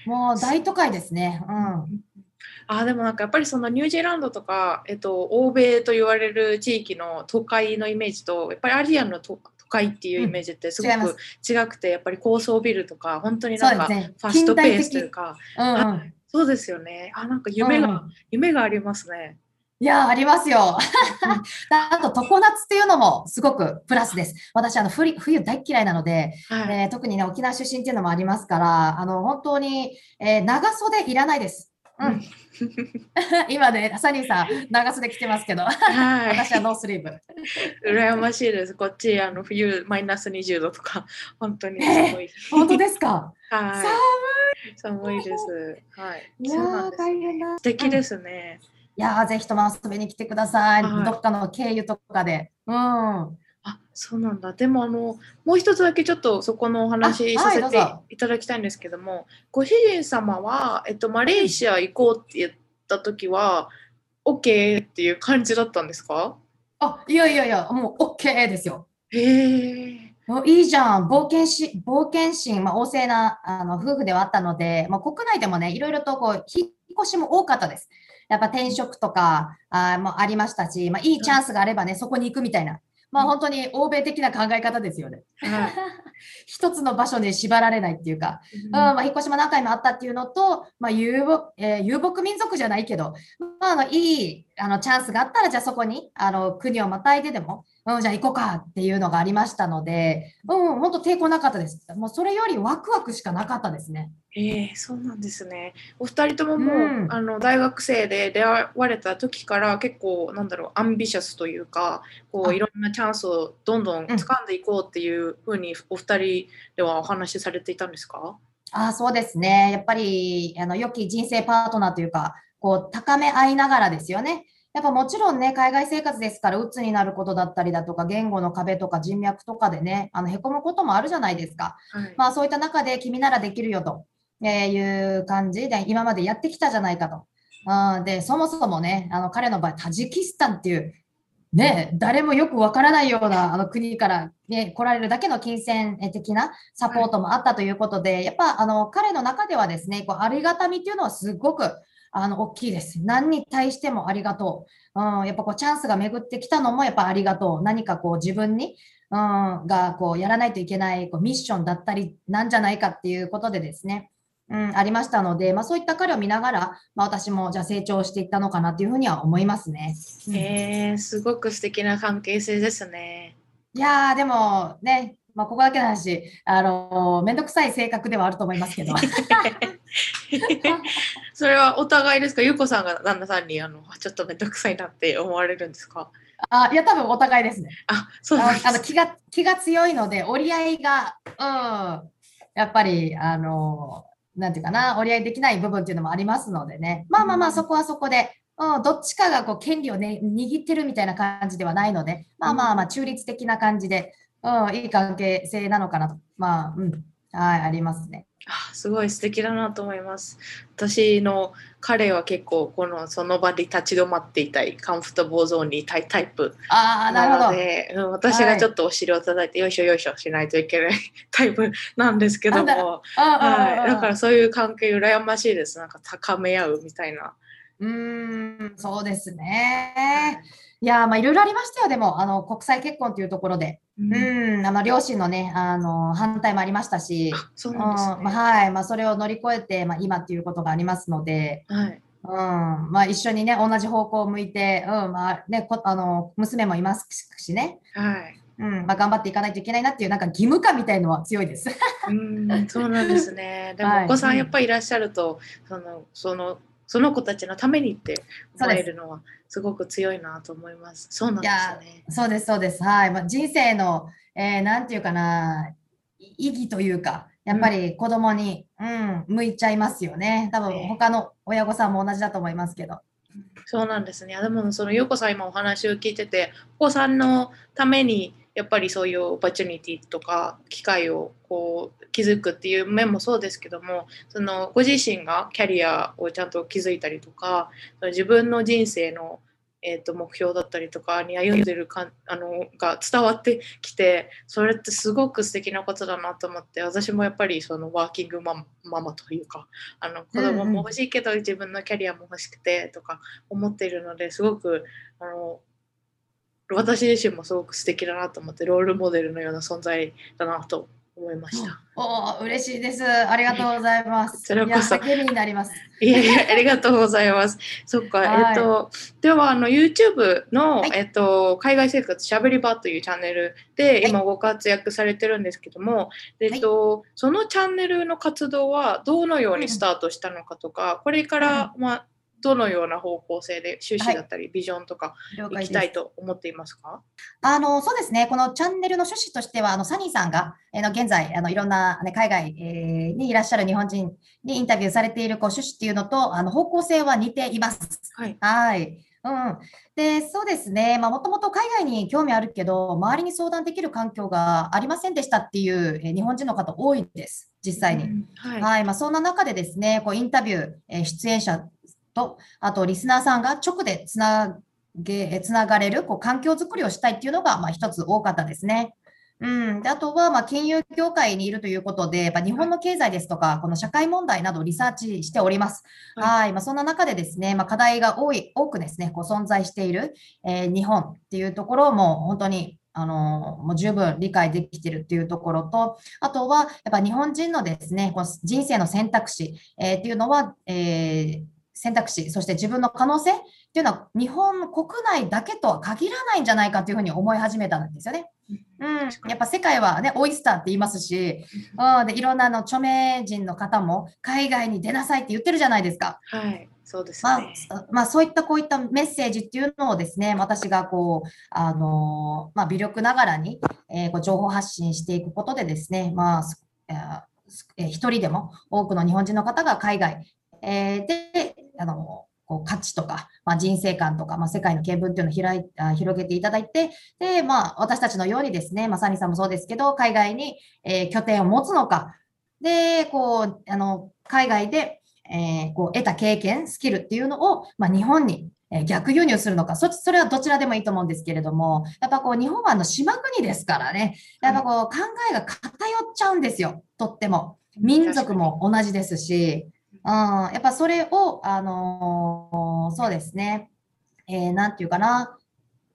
もう大都会ですね。うん。ーあーでもなんかやっぱりそのニュージーランドとか、えっと、欧米と言われる地域の都会のイメージとやっぱりアジアの都都会っていうイメージってすごく違くて、やっぱり高層ビルとか本当にそうなんか。ファストペースというか、うんうんはいそうですよね。あなんか夢が、うん夢がありますね。いやー、ありますよ。[laughs] あと、常夏っていうのもすごくプラスです。私、あの、冬、冬大っ嫌いなので、はい。えー特にね、沖縄出身っていうのもありますから、あの、本当に、えー長袖いらないです。うん。[laughs] 今ね、サニーさん、長袖着てますけど、はい。私はノースリーブ。羨ましいです。こっちあの冬マイナス20度とか本当に寒い。本当ですか？はい。寒寒いです。はい。いや。大変だ。素敵ですね。いやー、ぜひとも遊びに来てください。はいどっかの経由とかで。うん。あ、そうなんだ。でもあのもう一つだけちょっとそこのお話あさせてはいただきたいんですけども、ご主人様はえっとマレーシア行こうって言った時は、OK っていう感じだったんですか？あ、いやいやいや、もう OK ですよ。へえ。もういいじゃん。冒険し、冒険心、まあ、旺盛なあの夫婦ではあったので、まあ、国内でもね、いろいろとこう引っ越しも多かったです。やっぱ転職とかあーもありましたし、まあ、いいチャンスがあればね、そこに行くみたいな。まあ、本当に欧米的な考え方ですよね。はい。[laughs] 一つの場所に縛られないっていうか、うんまあ、引っ越しも何回もあったっていうのと、まあ、遊牧、えー遊牧民族じゃないけど、まあ、あのいいあのチャンスがあったら、じゃあそこにあの国をまたいででも、うん、じゃあ行こうかっていうのがありましたので、うん、本当抵抗なかったです。もうそれよりワクワクしかなかったですね。ええそうなんですね。お二人とももう、うんあの大学生で出会われた時から結構なんだろうアンビシャスというかこあういろんなチャンスをどんどん掴んでいこうっていうふうにお二人ではお話しされていたんですか？ああ、そうですね。やっぱり、あの、良き人生パートナーというか、こう、高め合いながらですよね。やっぱもちろんね、海外生活ですから、鬱になることだったりだとか、言語の壁とか人脈とかでね、あの、へこむこともあるじゃないですか。はい。まあ、そういった中で君ならできるよとえーいう感じで、今までやってきたじゃないかと。あーで、そもそもね、あの、彼の場合、タジキスタンっていう、ね、誰もよくわからないようなあの国から、ね、来られるだけの金銭的なサポートもあったということで、やっぱあの彼の中ではですね、こうありがたみっていうのはすごくあの大きいです。何に対してもありがとう。うん、やっぱこうチャンスが巡ってきたのもやっぱありがとう。何かこう自分に、うん、がこうやらないといけないこうミッションだったりなんじゃないかっていうことでですね、うん、ありましたので、まあ、そういった彼を見ながら、まあ、私もじゃあ成長していったのかなというふうには思いますね。うんえー、すごく素敵な関係性ですね。いやー、でもね、まあ、ここだけの話、あのめんどくさい性格ではあると思いますけど。[laughs] それはお互いですか？ゆうこさんが旦那さんにあのちょっとめんどくさいなって思われるんですか？あいや、多分お互いですね。あ、そうですああの気が気が強いので、折り合いが、うん、やっぱり、あのなんていうかな、折り合いできない部分っていうのもありますのでね、まあまあまあ、そこはそこで、うん、どっちかがこう権利を、ね、握ってるみたいな感じではないので、まあまあまあ、中立的な感じで、うん、いい関係性なのかなと、まあ、うん、はい、ありますね。あすごい素敵だなと思います。私の彼は結構このその場で立ち止まっていたいカンフトボーゾーンにいたいタイプああ、なるほど。ので、うん、私がちょっとお尻を叩いて、よいしょよいしょしないといけない [laughs] タイプなんですけども、ああはい、だからそういう関係羨ましいです。なんか高め合うみたいな。うーん、そうですね。いやー、まあ、いろいろありましたよ、でも、あの、国際結婚というところで。うんうん、あの、両親のね、あの、反対もありましたし、あそううん、なんですね。まあ、はい、まあ、それを乗り越えて、まあ、今っていうことがありますので、はい。うん、まあ、一緒にね、同じ方向を向いて、うん、まあ、ね、こ、あの、娘もいますしね、はい。うん、まあ、頑張っていかないといけないなっていう、なんか義務感みたいのは強いです。うん、そうなんですね。で [laughs] はいもお子さんやっぱりいらっしゃると、そのそのその子たちのためにって思えるのはすごく強いなと思います。そうなんですね。そうです、そうです。はい。まあ、人生の、えーなんていうかな、い意義というか、やっぱり子供に、うん、向いちゃいますよね。多分ね他の親御さんも同じだと思いますけど。そうなんですね。でもその優子さん今お話を聞いてて、お子さんのためにやっぱりそういう opportunity とか機会をこう築くっていう面もそうですけども、そのご自身がキャリアをちゃんと築いたりとか、自分の人生のえー、と目標だったりとかに歩んでるかあのが伝わってきてそれってすごく素敵なことだなと思って私もやっぱりそのワーキングマママというかあの子供も欲しいけど自分のキャリアも欲しくてとか思っているのですごくあの私自身もすごく素敵だなと思ってロールモデルのような存在だなと思いました。おお、嬉しいです。ありがとうございます。[laughs] それこそ励みになります。いやいや、ありがとうございます。[laughs] そっか、はいえっと、では、あの、YouTube の、はいえっと、海外生活しゃべり場というチャンネルで、はい今ご活躍されてるんですけども、えっと、そのチャンネルの活動はどのようにスタートしたのかとか、これから、まあ、どのような方向性で趣旨だったり、ビジョンとか了解です行きたいと思っていますか？あの、そうですね。このチャンネルの趣旨としては、あの、サニーさんが、えーの、現在、あの、いろんな、ね、海外、えーにいらっしゃる日本人にインタビューされている、こう、趣旨っていうのと、あの、方向性は似ています。はい。はい。うん。で、そうですね。まあ、もともと海外に興味あるけど、周りに相談できる環境がありませんでしたっていう、えー日本人の方多いです。実際に。うんはい。はい。まあ、そんな中でですね、こう、インタビュー、えー出演者と、あと、リスナーさんが直でつなげ、えーつながれる、こう、環境づくりをしたいっていうのが、まあ、一つ多かったですね。うん。で、あとは、まあ、金融業界にいるということで、やっぱ日本の経済ですとか、この社会問題などをリサーチしております。はいはい。まあ、そんな中でですね、まあ、課題が多い、多くですね、こう、存在している、えー日本っていうところも、本当に、あのもう十分理解できているっていうところと、あとは、やっぱ日本人のですね、こう人生の選択肢、えーっていうのは、えー選択肢、そして自分の可能性っていうのは、日本国内だけとは限らないんじゃないかというふうに思い始めたんですよね。うん、やっぱ世界はね、オイスターって言いますし、うん、でいろんなあの著名人の方も海外に出なさいって言ってるじゃないですか。はい。そうですまあね。、まあ、そういったこういったメッセージっていうのをですね、私がこう、あのまあ、微力ながらに、えーこう情報発信していくことでですね、まあ、えー一人でも多くの日本人の方が海外、えーで、あのこう価値とか、まあ、人生観とか、まあ、世界の見聞っていうのを開いあ広げていただいて、で、まあ、私たちのようにですね、まあ、サニーさんもそうですけど、海外に、えー拠点を持つのか、で、こう、あの、海外で、えーこう得た経験、スキルっていうのを、まあ、日本に、えー逆輸入するのか。そ、それはどちらでもいいと思うんですけれども、やっぱこう、日本はあの島国ですからね、やっぱこう、考えが偏っちゃうんですよ、とっても。民族も同じですし、うん、やっぱそれを、あのーそうですね、えーなんていうかな、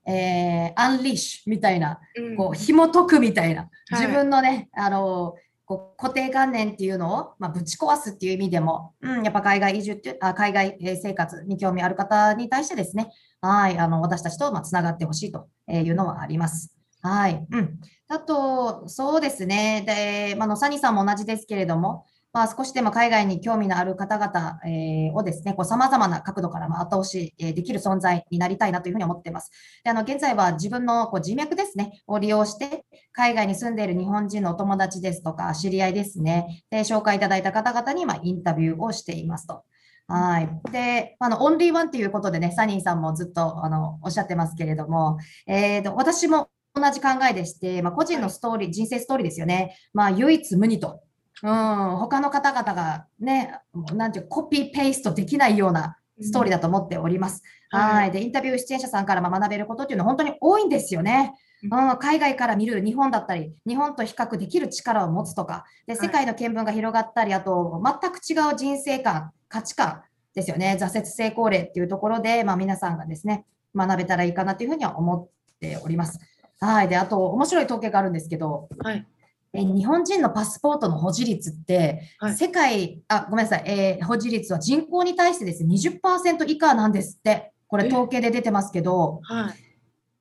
えーアンリッシュみたいな、うん。こう、紐解くみたいな、はい。自分のね、あのーこう固定観念っていうのを、まあ、ぶち壊すっていう意味でも、うん、やっぱ海外移住ってあ、海外えー生活に興味ある方に対してですね、はい、あの、私たちと、まあ、つながってほしいというのはあります。はい。うん。あと、そうですね。で、まあ、のサニさんも同じですけれども、まあ、少しでも海外に興味のある方々、えーをですね、こう様々な角度から後押し、できる存在になりたいなというふうに思っています。で、あの、現在は自分のこう人脈ですね、を利用して、海外に住んでいる日本人のお友達ですとか、知り合いですね、で、紹介いただいた方々にまインタビューをしていますと。はい。で、あの、オンリーワンということでね、サニーさんもずっと、あの、おっしゃってますけれども、えーと、私も同じ考えでして、まあ、個人のストーリー、人生ストーリーですよね。まあ、唯一無二と。うん、他の方々がね、なんていうコピーペーストできないようなストーリーだと思っております。はいはい。で、インタビュー出演者さんからまあ学べることっていうのは本当に多いんですよね。うん、海外から見る日本だったり、日本と比較できる力を持つとか、で、はい世界の見聞が広がったり、あと、全く違う人生観、価値観ですよね。挫折成功例っていうところで、まあ皆さんがですね、学べたらいいかなというふうには思っております。はい。で、あと、面白い統計があるんですけど、はい。え日本人のパスポートの保持率って、はい世界、あ、ごめんなさい、えー保持率は人口に対してですね、20%以下なんですって。これえ？統計で出てますけど、はい。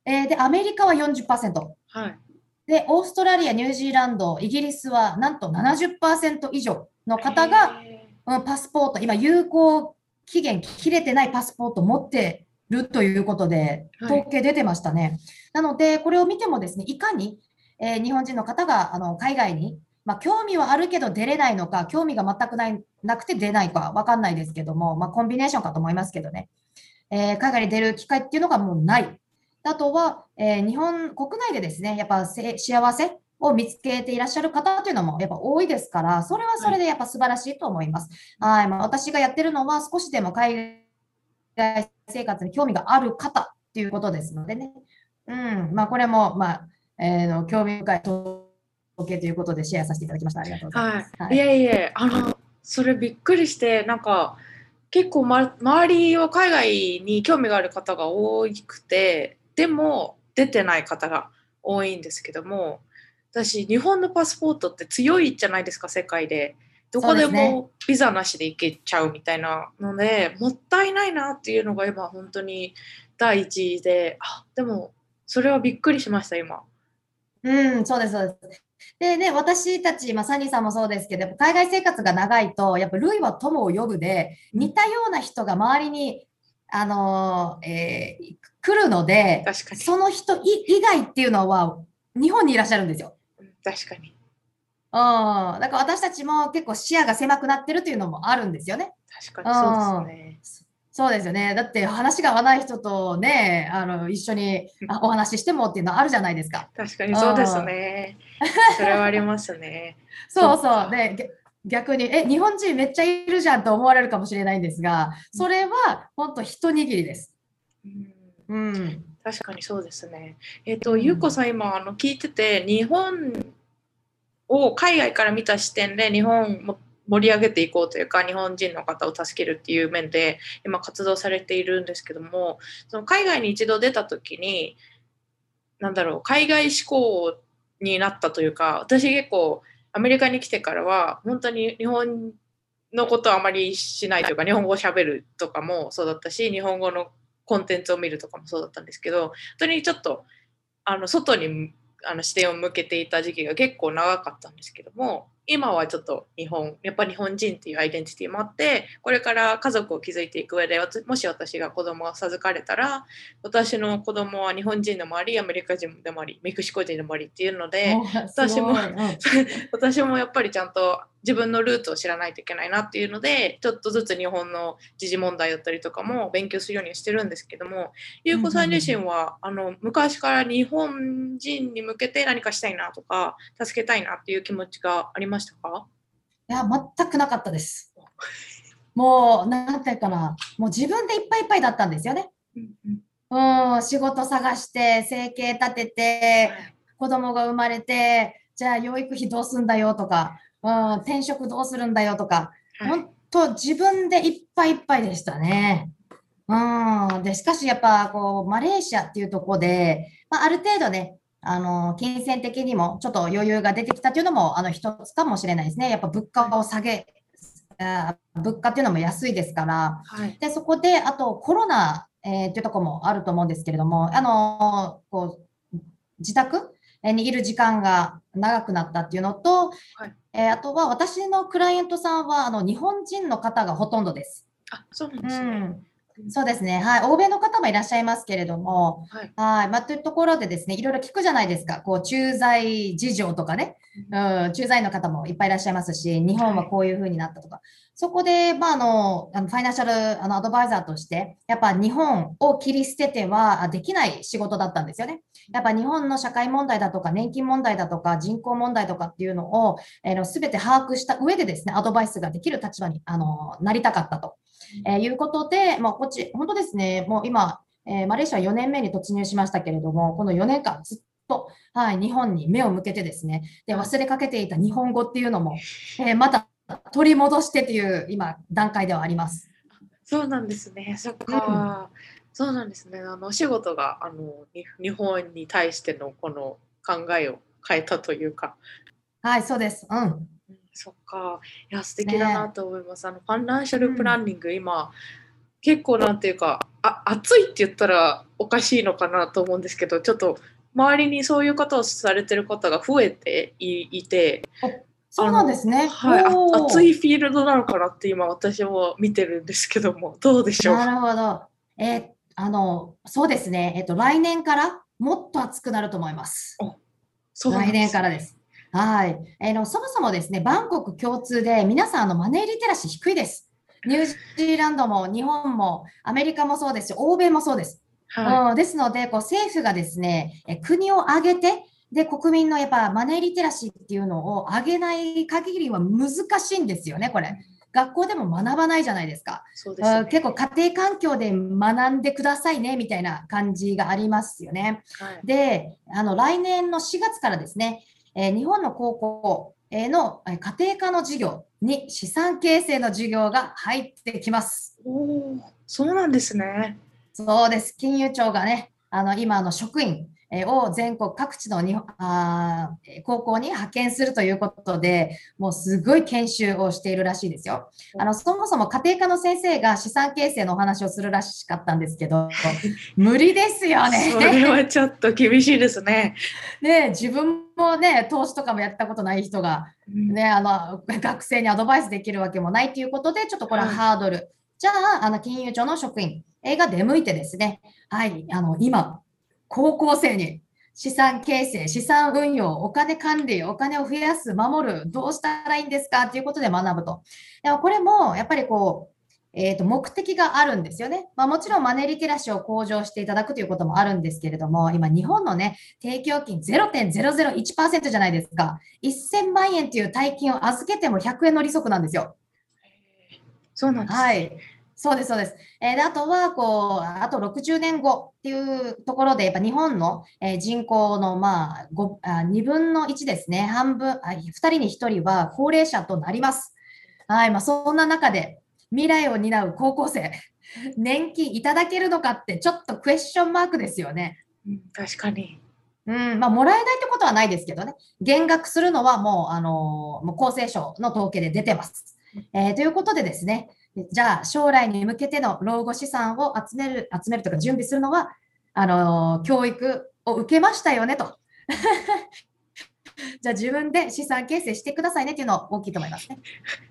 えーで、アメリカは40%。はい。で、オーストラリア、ニュージーランド、イギリスはなんと70%以上の方が、へうん、パスポート、今有効期限切れてないパスポートを持ってるということで、はい統計出てましたね。なので、これを見てもですね、いかに、えー日本人の方があの海外に、まあ、興味はあるけど出れないのか、興味が全くないなくて出ないかわかんないですけども、まあ、コンビネーションかと思いますけどね、えー海外に出る機会っていうのがもうない。あとは、えー日本国内でですね、やっぱせ幸せを見つけていらっしゃる方というのもやっぱ多いですから、それはそれでやっぱ素晴らしいと思います。はい、まあ、私がやってるのは少しでも海外生活に興味がある方っていうことですのでね。うん、まあこれも、まあ、えーの興味深い統計ということでシェアさせていただきました。ありがとうございます。はい。いえいえ、あの、それびっくりして、なんか、結構、ま、周りは海外に興味がある方が多くて、でも、出てない方が多いんですけども私日本のパスポートって強いじゃないですか世界で。どこでもビザなしで行けちゃうみたいなのでもったいないなっていうのが今本当に第一であでもそれはびっくりしました今。うんそうですそうです。でね、私たち、まあ、サニーさんもそうですけど、海外生活が長いと、やっぱ、類は友を呼ぶで、似たような人が周りに、あのー、えー、来るので、その人以外っていうのは、日本にいらっしゃるんですよ。確かに。うん、だから私たちも結構視野が狭くなってるというのもあるんですよね。確かにそうですね。そうですよね。だって話が合わない人とね、あの一緒にお話ししてもっていうのはあるじゃないですか。確かにそうですね。それはありますね。[laughs] そうそう。で、逆に、え、日本人めっちゃいるじゃんと思われるかもしれないんですが、それは本当一握りです。うん、うん、確かにそうですね。えっ、ー、と、ゆうこさん今あの聞いてて、日本を海外から見た視点で日本も盛り上げていこうというか日本人の方を助けるっていう面で今活動されているんですけどもその海外に一度出た時に何だろう海外志向になったというか私結構アメリカに来てからは本当に日本のことはあまりしないというか日本語をしゃべるとかもそうだったし日本語のコンテンツを見るとかもそうだったんですけど本当にちょっとあの外にあの視点を向けていた時期が結構長かったんですけども今はちょっと日本やっぱ日本人っていうアイデンティティもあってこれから家族を築いていく上でもし私が子供を授かれたら私の子供は日本人でもありアメリカ人でもありメキシコ人でもありっていうので私も [laughs] 私もやっぱりちゃんと自分のルーツを知らないといけないなっていうのでちょっとずつ日本の時事問題だったりとかも勉強するようにしてるんですけども優子さん自身は、あの昔から日本人に向けて何かしたいなとか助けたいなっていう気持ちがありましたか？いや全くなかったです。もう何て言うかなもう自分でいっぱいいっぱいだったんですよね。うん、仕事探して生計立てて子供が生まれてじゃあ養育費どうすんだよとかうん、転職どうするんだよとか、はい、本当自分でいっぱいいっぱいでしたね。うん、でしかしやっぱこうマレーシアっていうとこで、まあ、ある程度ねあの金銭的にもちょっと余裕が出てきたというのもあの一つかもしれないですね。やっぱ物価を下げ物価っていうのも安いですから、はい、でそこであとコロナ、えー、っていうところもあると思うんですけれども、あのこう自宅にいる時間が長くなったっていうのと、はい、えー、あとは私のクライアントさんはあの日本人の方がほとんどです。あそうなんですね、うんそうですね。はい。欧米の方もいらっしゃいますけれども、はい。はいまあ、というところでですね、いろいろ聞くじゃないですか。こう、駐在事情とかね、うん、駐在の方もいっぱいいらっしゃいますし、日本はこういうふうになったとか。はい、そこで、まあ、あの、あのファイナンシャルあのアドバイザーとして、やっぱ日本を切り捨ててはできない仕事だったんですよね。やっぱ日本の社会問題だとか、年金問題だとか、人口問題とかっていうのを、えー、全て把握した上でですね、アドバイスができる立場にあのなりたかったと。えー、いうことで、まあ、こっち、本当ですね、もう今、えー、マレーシア4年目に突入しましたけれども、この4年間ずっと、はい、日本に目を向けてですね、で忘れかけていた日本語っていうのも、えー、また取り戻してという今、段階ではあります。そうなんですね、そっか、うん、そうなんですね、あのお仕事があの日本に対してのこの考えを変えたというか。はい、そうです。うん。そっか。いや、素敵だなと思います。ね、あの、ファンナンシャルプランニング、うん、今、結構なんていうか、あ、熱いって言ったらおかしいのかなと思うんですけど、ちょっと周りにそういうことをされてる方が増えていて、そうなんですね。はい、熱いフィールドなのかなって今私も見てるんですけども、どうでしょう？なるほど。えー、あの、そうですね。えっと、来年からもっと熱くなると思います。そう来年からです。はい。えー、のそもそもですね、バンコク共通で皆さんのマネーリテラシー低いです。ニュージーランドも日本もアメリカもそうですし、欧米もそうです。はい、うん、ですので、こう政府がですね、え国を挙げて、で、国民のやっぱマネーリテラシーっていうのを上げない限りは難しいんですよね、これ。学校でも学ばないじゃないですか。そうです、ね、結構家庭環境で学んでくださいねみたいな感じがありますよね。はい、で、あの来年の4月からですね、えー、日本の高校の家庭科の授業に資産形成の授業が入ってきます。おそうなんですね。そうです。金融庁がね、あの今の職員えーを全国各地の日本あ高校に派遣するということで、もうすごい研修をしているらしいですよ。あのそもそも家庭科の先生が資産形成のお話をするらしかったんですけど、[laughs] 無理ですよね。それはちょっと厳しいですね。[laughs] ね自分もね、投資とかもやったことない人が、ね、あの学生にアドバイスできるわけもないということで、ちょっとこれははいハードル。じゃあ、あの金融庁の職員が出向いてですね、はい、あの今、高校生に資産形成、資産運用、お金管理、お金を増やす、守る、どうしたらいいんですか？ということで学ぶと。でもこれもやっぱりこう、えーと目的があるんですよね。まあ、もちろんマネーリテラシーを向上していただくということもあるんですけれども、今、日本のね、定期預金0.001%じゃないですか。1000万円という大金を預けても100円の利息なんですよ。そうなんです、はい。そうです、そうです。えーであとは、こう、あと60年後っていうところで、やっぱ日本の、えー人口の、まあ、5あ、2分の1ですね。半分、あ2人に1人は高齢者となります。はい。まあ、そんな中で、未来を担う高校生、年金いただけるのかって、ちょっとクエスチョンマークですよね。うん確かに。うん、まあ、もらえないってことはないですけどね。減額するのはもう、あのもう厚生省の統計で出てます。えーということでですね、じゃあ、将来に向けての老後資産を集める、集めるとか準備するのは、あの教育を受けましたよねと。[laughs] じゃあ、自分で資産形成してくださいねっていうのは大きいと思いますね。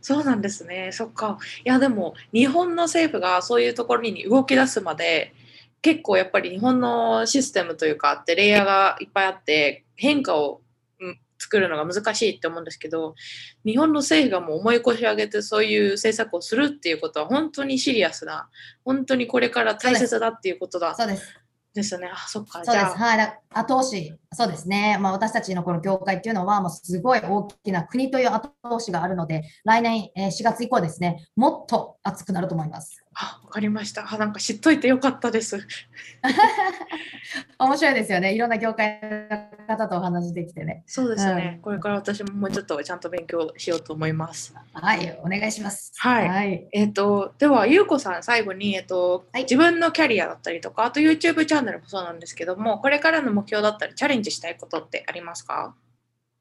そうなんですね。そっか。いやでも日本の政府がそういうところに動き出すまで結構やっぱり日本のシステムというかあってレイヤーがいっぱいあって変化を、作るのが難しいって思うんですけど日本の政府がもう思い越し上げてそういう政策をするっていうことは本当にシリアスな本当にこれから大切だっていうことだそうです。ですね。あそっか。そうです。はい。だ後押し、そうですね。まあ、私たちのこの業界っていうのは、もうすごい大きな国という後押しがあるので、来年えー4月以降ですね、もっと熱くなると思います。あわかりました。あなんか知っといてよかったです。[laughs] 面白いですよね。いろんな業界の方とお話できてね。そうですね。うんこれから私ももうちょっとちゃんと勉強しようと思います。はい。お願いします。はいはい。えっ、と、では、ゆうこさん、最後に、えっ、と、はい自分のキャリアだったりとか、あと YouTube チャンネルもそうなんですけども、これからの目標だったり、チャレンジしたいことってありますか？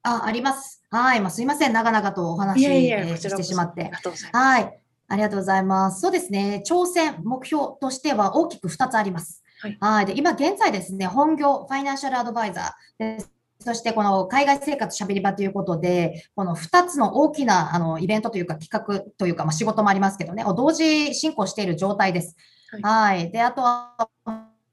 あ、あります。はい。まあ、すいません。長々とお話えーしてしまってあり。がとうございます。はい。ありがとうございます。そうですね。挑戦、目標としては大きく2つあります。はいで、今現在ですね、本業、ファイナンシャルアドバイザーで、そしてこの海外生活しゃべり場ということで、この2つの大きなあのイベントというか企画というか、まあ、仕事もありますけどね、を同時進行している状態です。はいはい。で、あとは、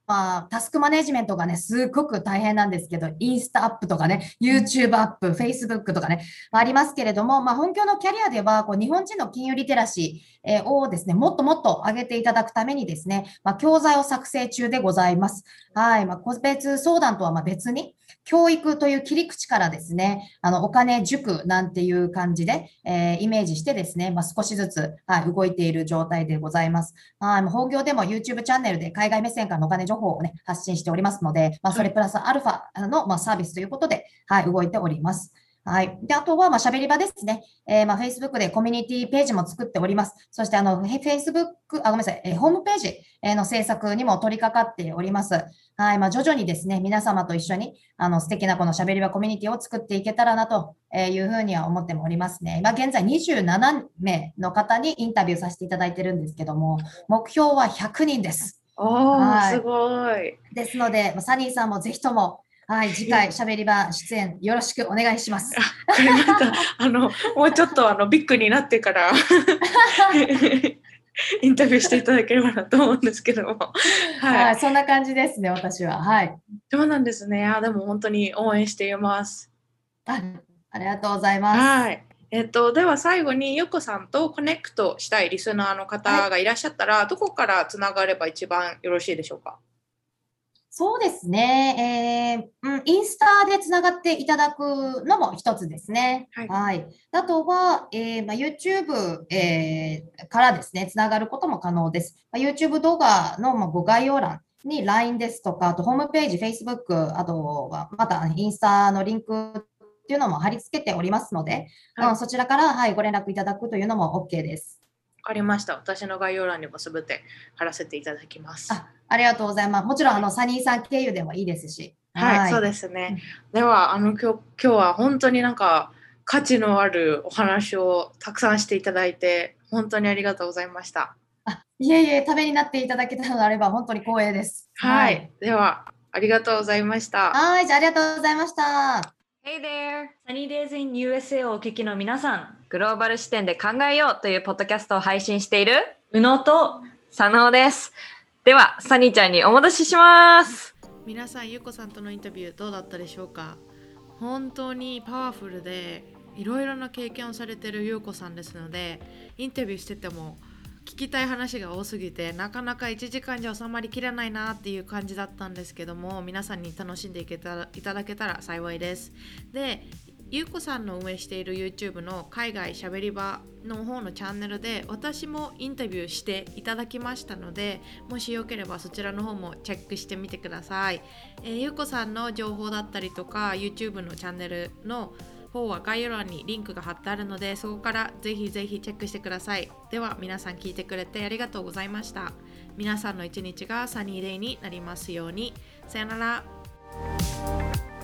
まあ、タスクマネジメントがね、すごく大変なんですけど、インスタアップとかね、YouTube アップ、Facebook とかね、ありますけれども、まあ、本業のキャリアでは、こう日本人の金融リテラシーえーをですね、もっともっと上げていただくためにですね、まあ、教材を作成中でございます。はい。まあ、個別相談とはまあ別に、教育という切り口からですね、あの、お金塾なんていう感じで、えーイメージしてですね、まあ、少しずつ、はい、動いている状態でございます。はい。もう本業でも YouTube チャンネルで海外目線からのお金情報をね、発信しておりますので、まあ、それプラスアルファの、まあ、サービスということで、はい、動いております。はい。で、あとは、まあ、喋り場ですね。えー、まあ、Facebook でコミュニティページも作っております。そして、あの、へ Facebook、あ、ごめんなさい、えーホームページえーの制作にも取り掛かっております。はい。まあ、徐々にですね、皆様と一緒に、あの、素敵なこの喋り場コミュニティを作っていけたらなというふうには思ってもおりますね。今、現在27名の方にインタビューさせていただいてるんですけども、目標は100人です。おー、はいすごい。ですので、まあサニーさんもぜひとも、はい、次回、喋り場出演よろしくお願いします。これまた、あの、もうちょっとあのビッグになってから [laughs] インタビューしていただければなと思うんですけども。はい。はい、そんな感じですね、私は。はい。そうなんですね。あ、でも本当に応援しています。あありがとうございます。はい。えっと、では最後にゆっこさんとコネクトしたいリスナーの方がいらっしゃったら、どこからつながれば一番よろしいでしょうか？そうですね、えーうん、インスタでつながっていただくのも一つですね。はいあとは、えーまあ、YouTube、えーからですね、つながることも可能です。まあ、YouTube 動画のまあご概要欄に LINE ですとか、あとホームページ、Facebook、あとはまたインスタのリンクっていうのも貼り付けておりますので、はいうんそちらから、はい、ご連絡いただくというのも OK です。わかりました。私の概要欄にもすべて貼らせていただきます。あありがとうございます。もちろん、あの、サニーさん経由でもいいですし、はい、はいそうですね。では、あの、今日、今日は本当になんか価値のあるお話をたくさんしていただいて、本当にありがとうございました。あいえいえ、ためになっていただけたのであれば、本当に光栄です。はい、では、ありがとうございました。はい、じゃあありがとうございました。Hey there! Sunny Days in USA をお聞きの皆さん、グローバル視点で考えようというポッドキャストを配信している宇野と佐野です。では、サニーちゃんにお戻しします。皆さんゆうこさんとのインタビューどうだったでしょうか？本当にパワフルでいろいろな経験をされてるゆうこさんですのでインタビューしてても聞きたい話が多すぎてなかなか1時間じゃ収まりきらないなっていう感じだったんですけども皆さんに楽しんでいけたらいただけたら幸いです。でゆうこさんの運営している YouTube の海外しゃべり場の方のチャンネルで私もインタビューしていただきましたのでもしよければそちらの方もチェックしてみてください、えーゆうこさんの情報だったりとか YouTube のチャンネルの方は概要欄にリンクが貼ってあるのでそこからぜひぜひチェックしてください。では皆さん聞いてくれてありがとうございました。皆さんの一日がサニーデイになりますように。さよなら。